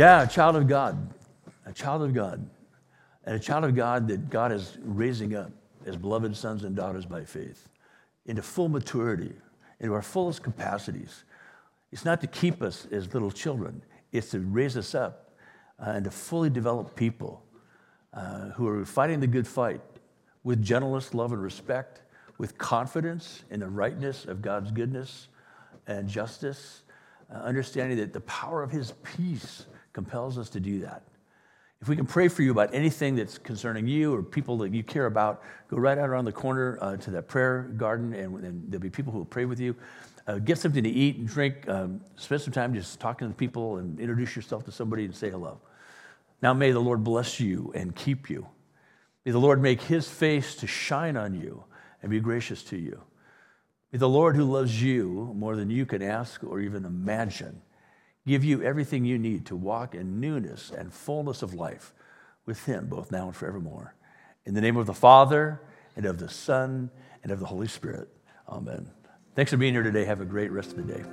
Yeah, a child of God. A child of God. And a child of God that God is raising up as beloved sons and daughters by faith into full maturity, into our fullest capacities. It's not to keep us as little children, it's to raise us up uh, and to fully develop people uh, who are fighting the good fight with gentleness, love, and respect, with confidence in the rightness of God's goodness and justice, uh, understanding that the power of His peace compels us to do that. If we can pray for you about anything that's concerning you or people that you care about, go right out around the corner uh, to that prayer garden, and, and, there'll be people who will pray with you. Uh, get something to eat and drink. Um, spend some time just talking to people and introduce yourself to somebody and say hello. Now, may the Lord bless you and keep you. May the Lord make his face to shine on you and be gracious to you. May the Lord, who loves you more than you can ask or even imagine, give you everything you need to walk in newness and fullness of life with Him, both now and forevermore. In the name of the Father, and of the Son, and of the Holy Spirit. Amen. Thanks for being here today. Have a great rest of the day.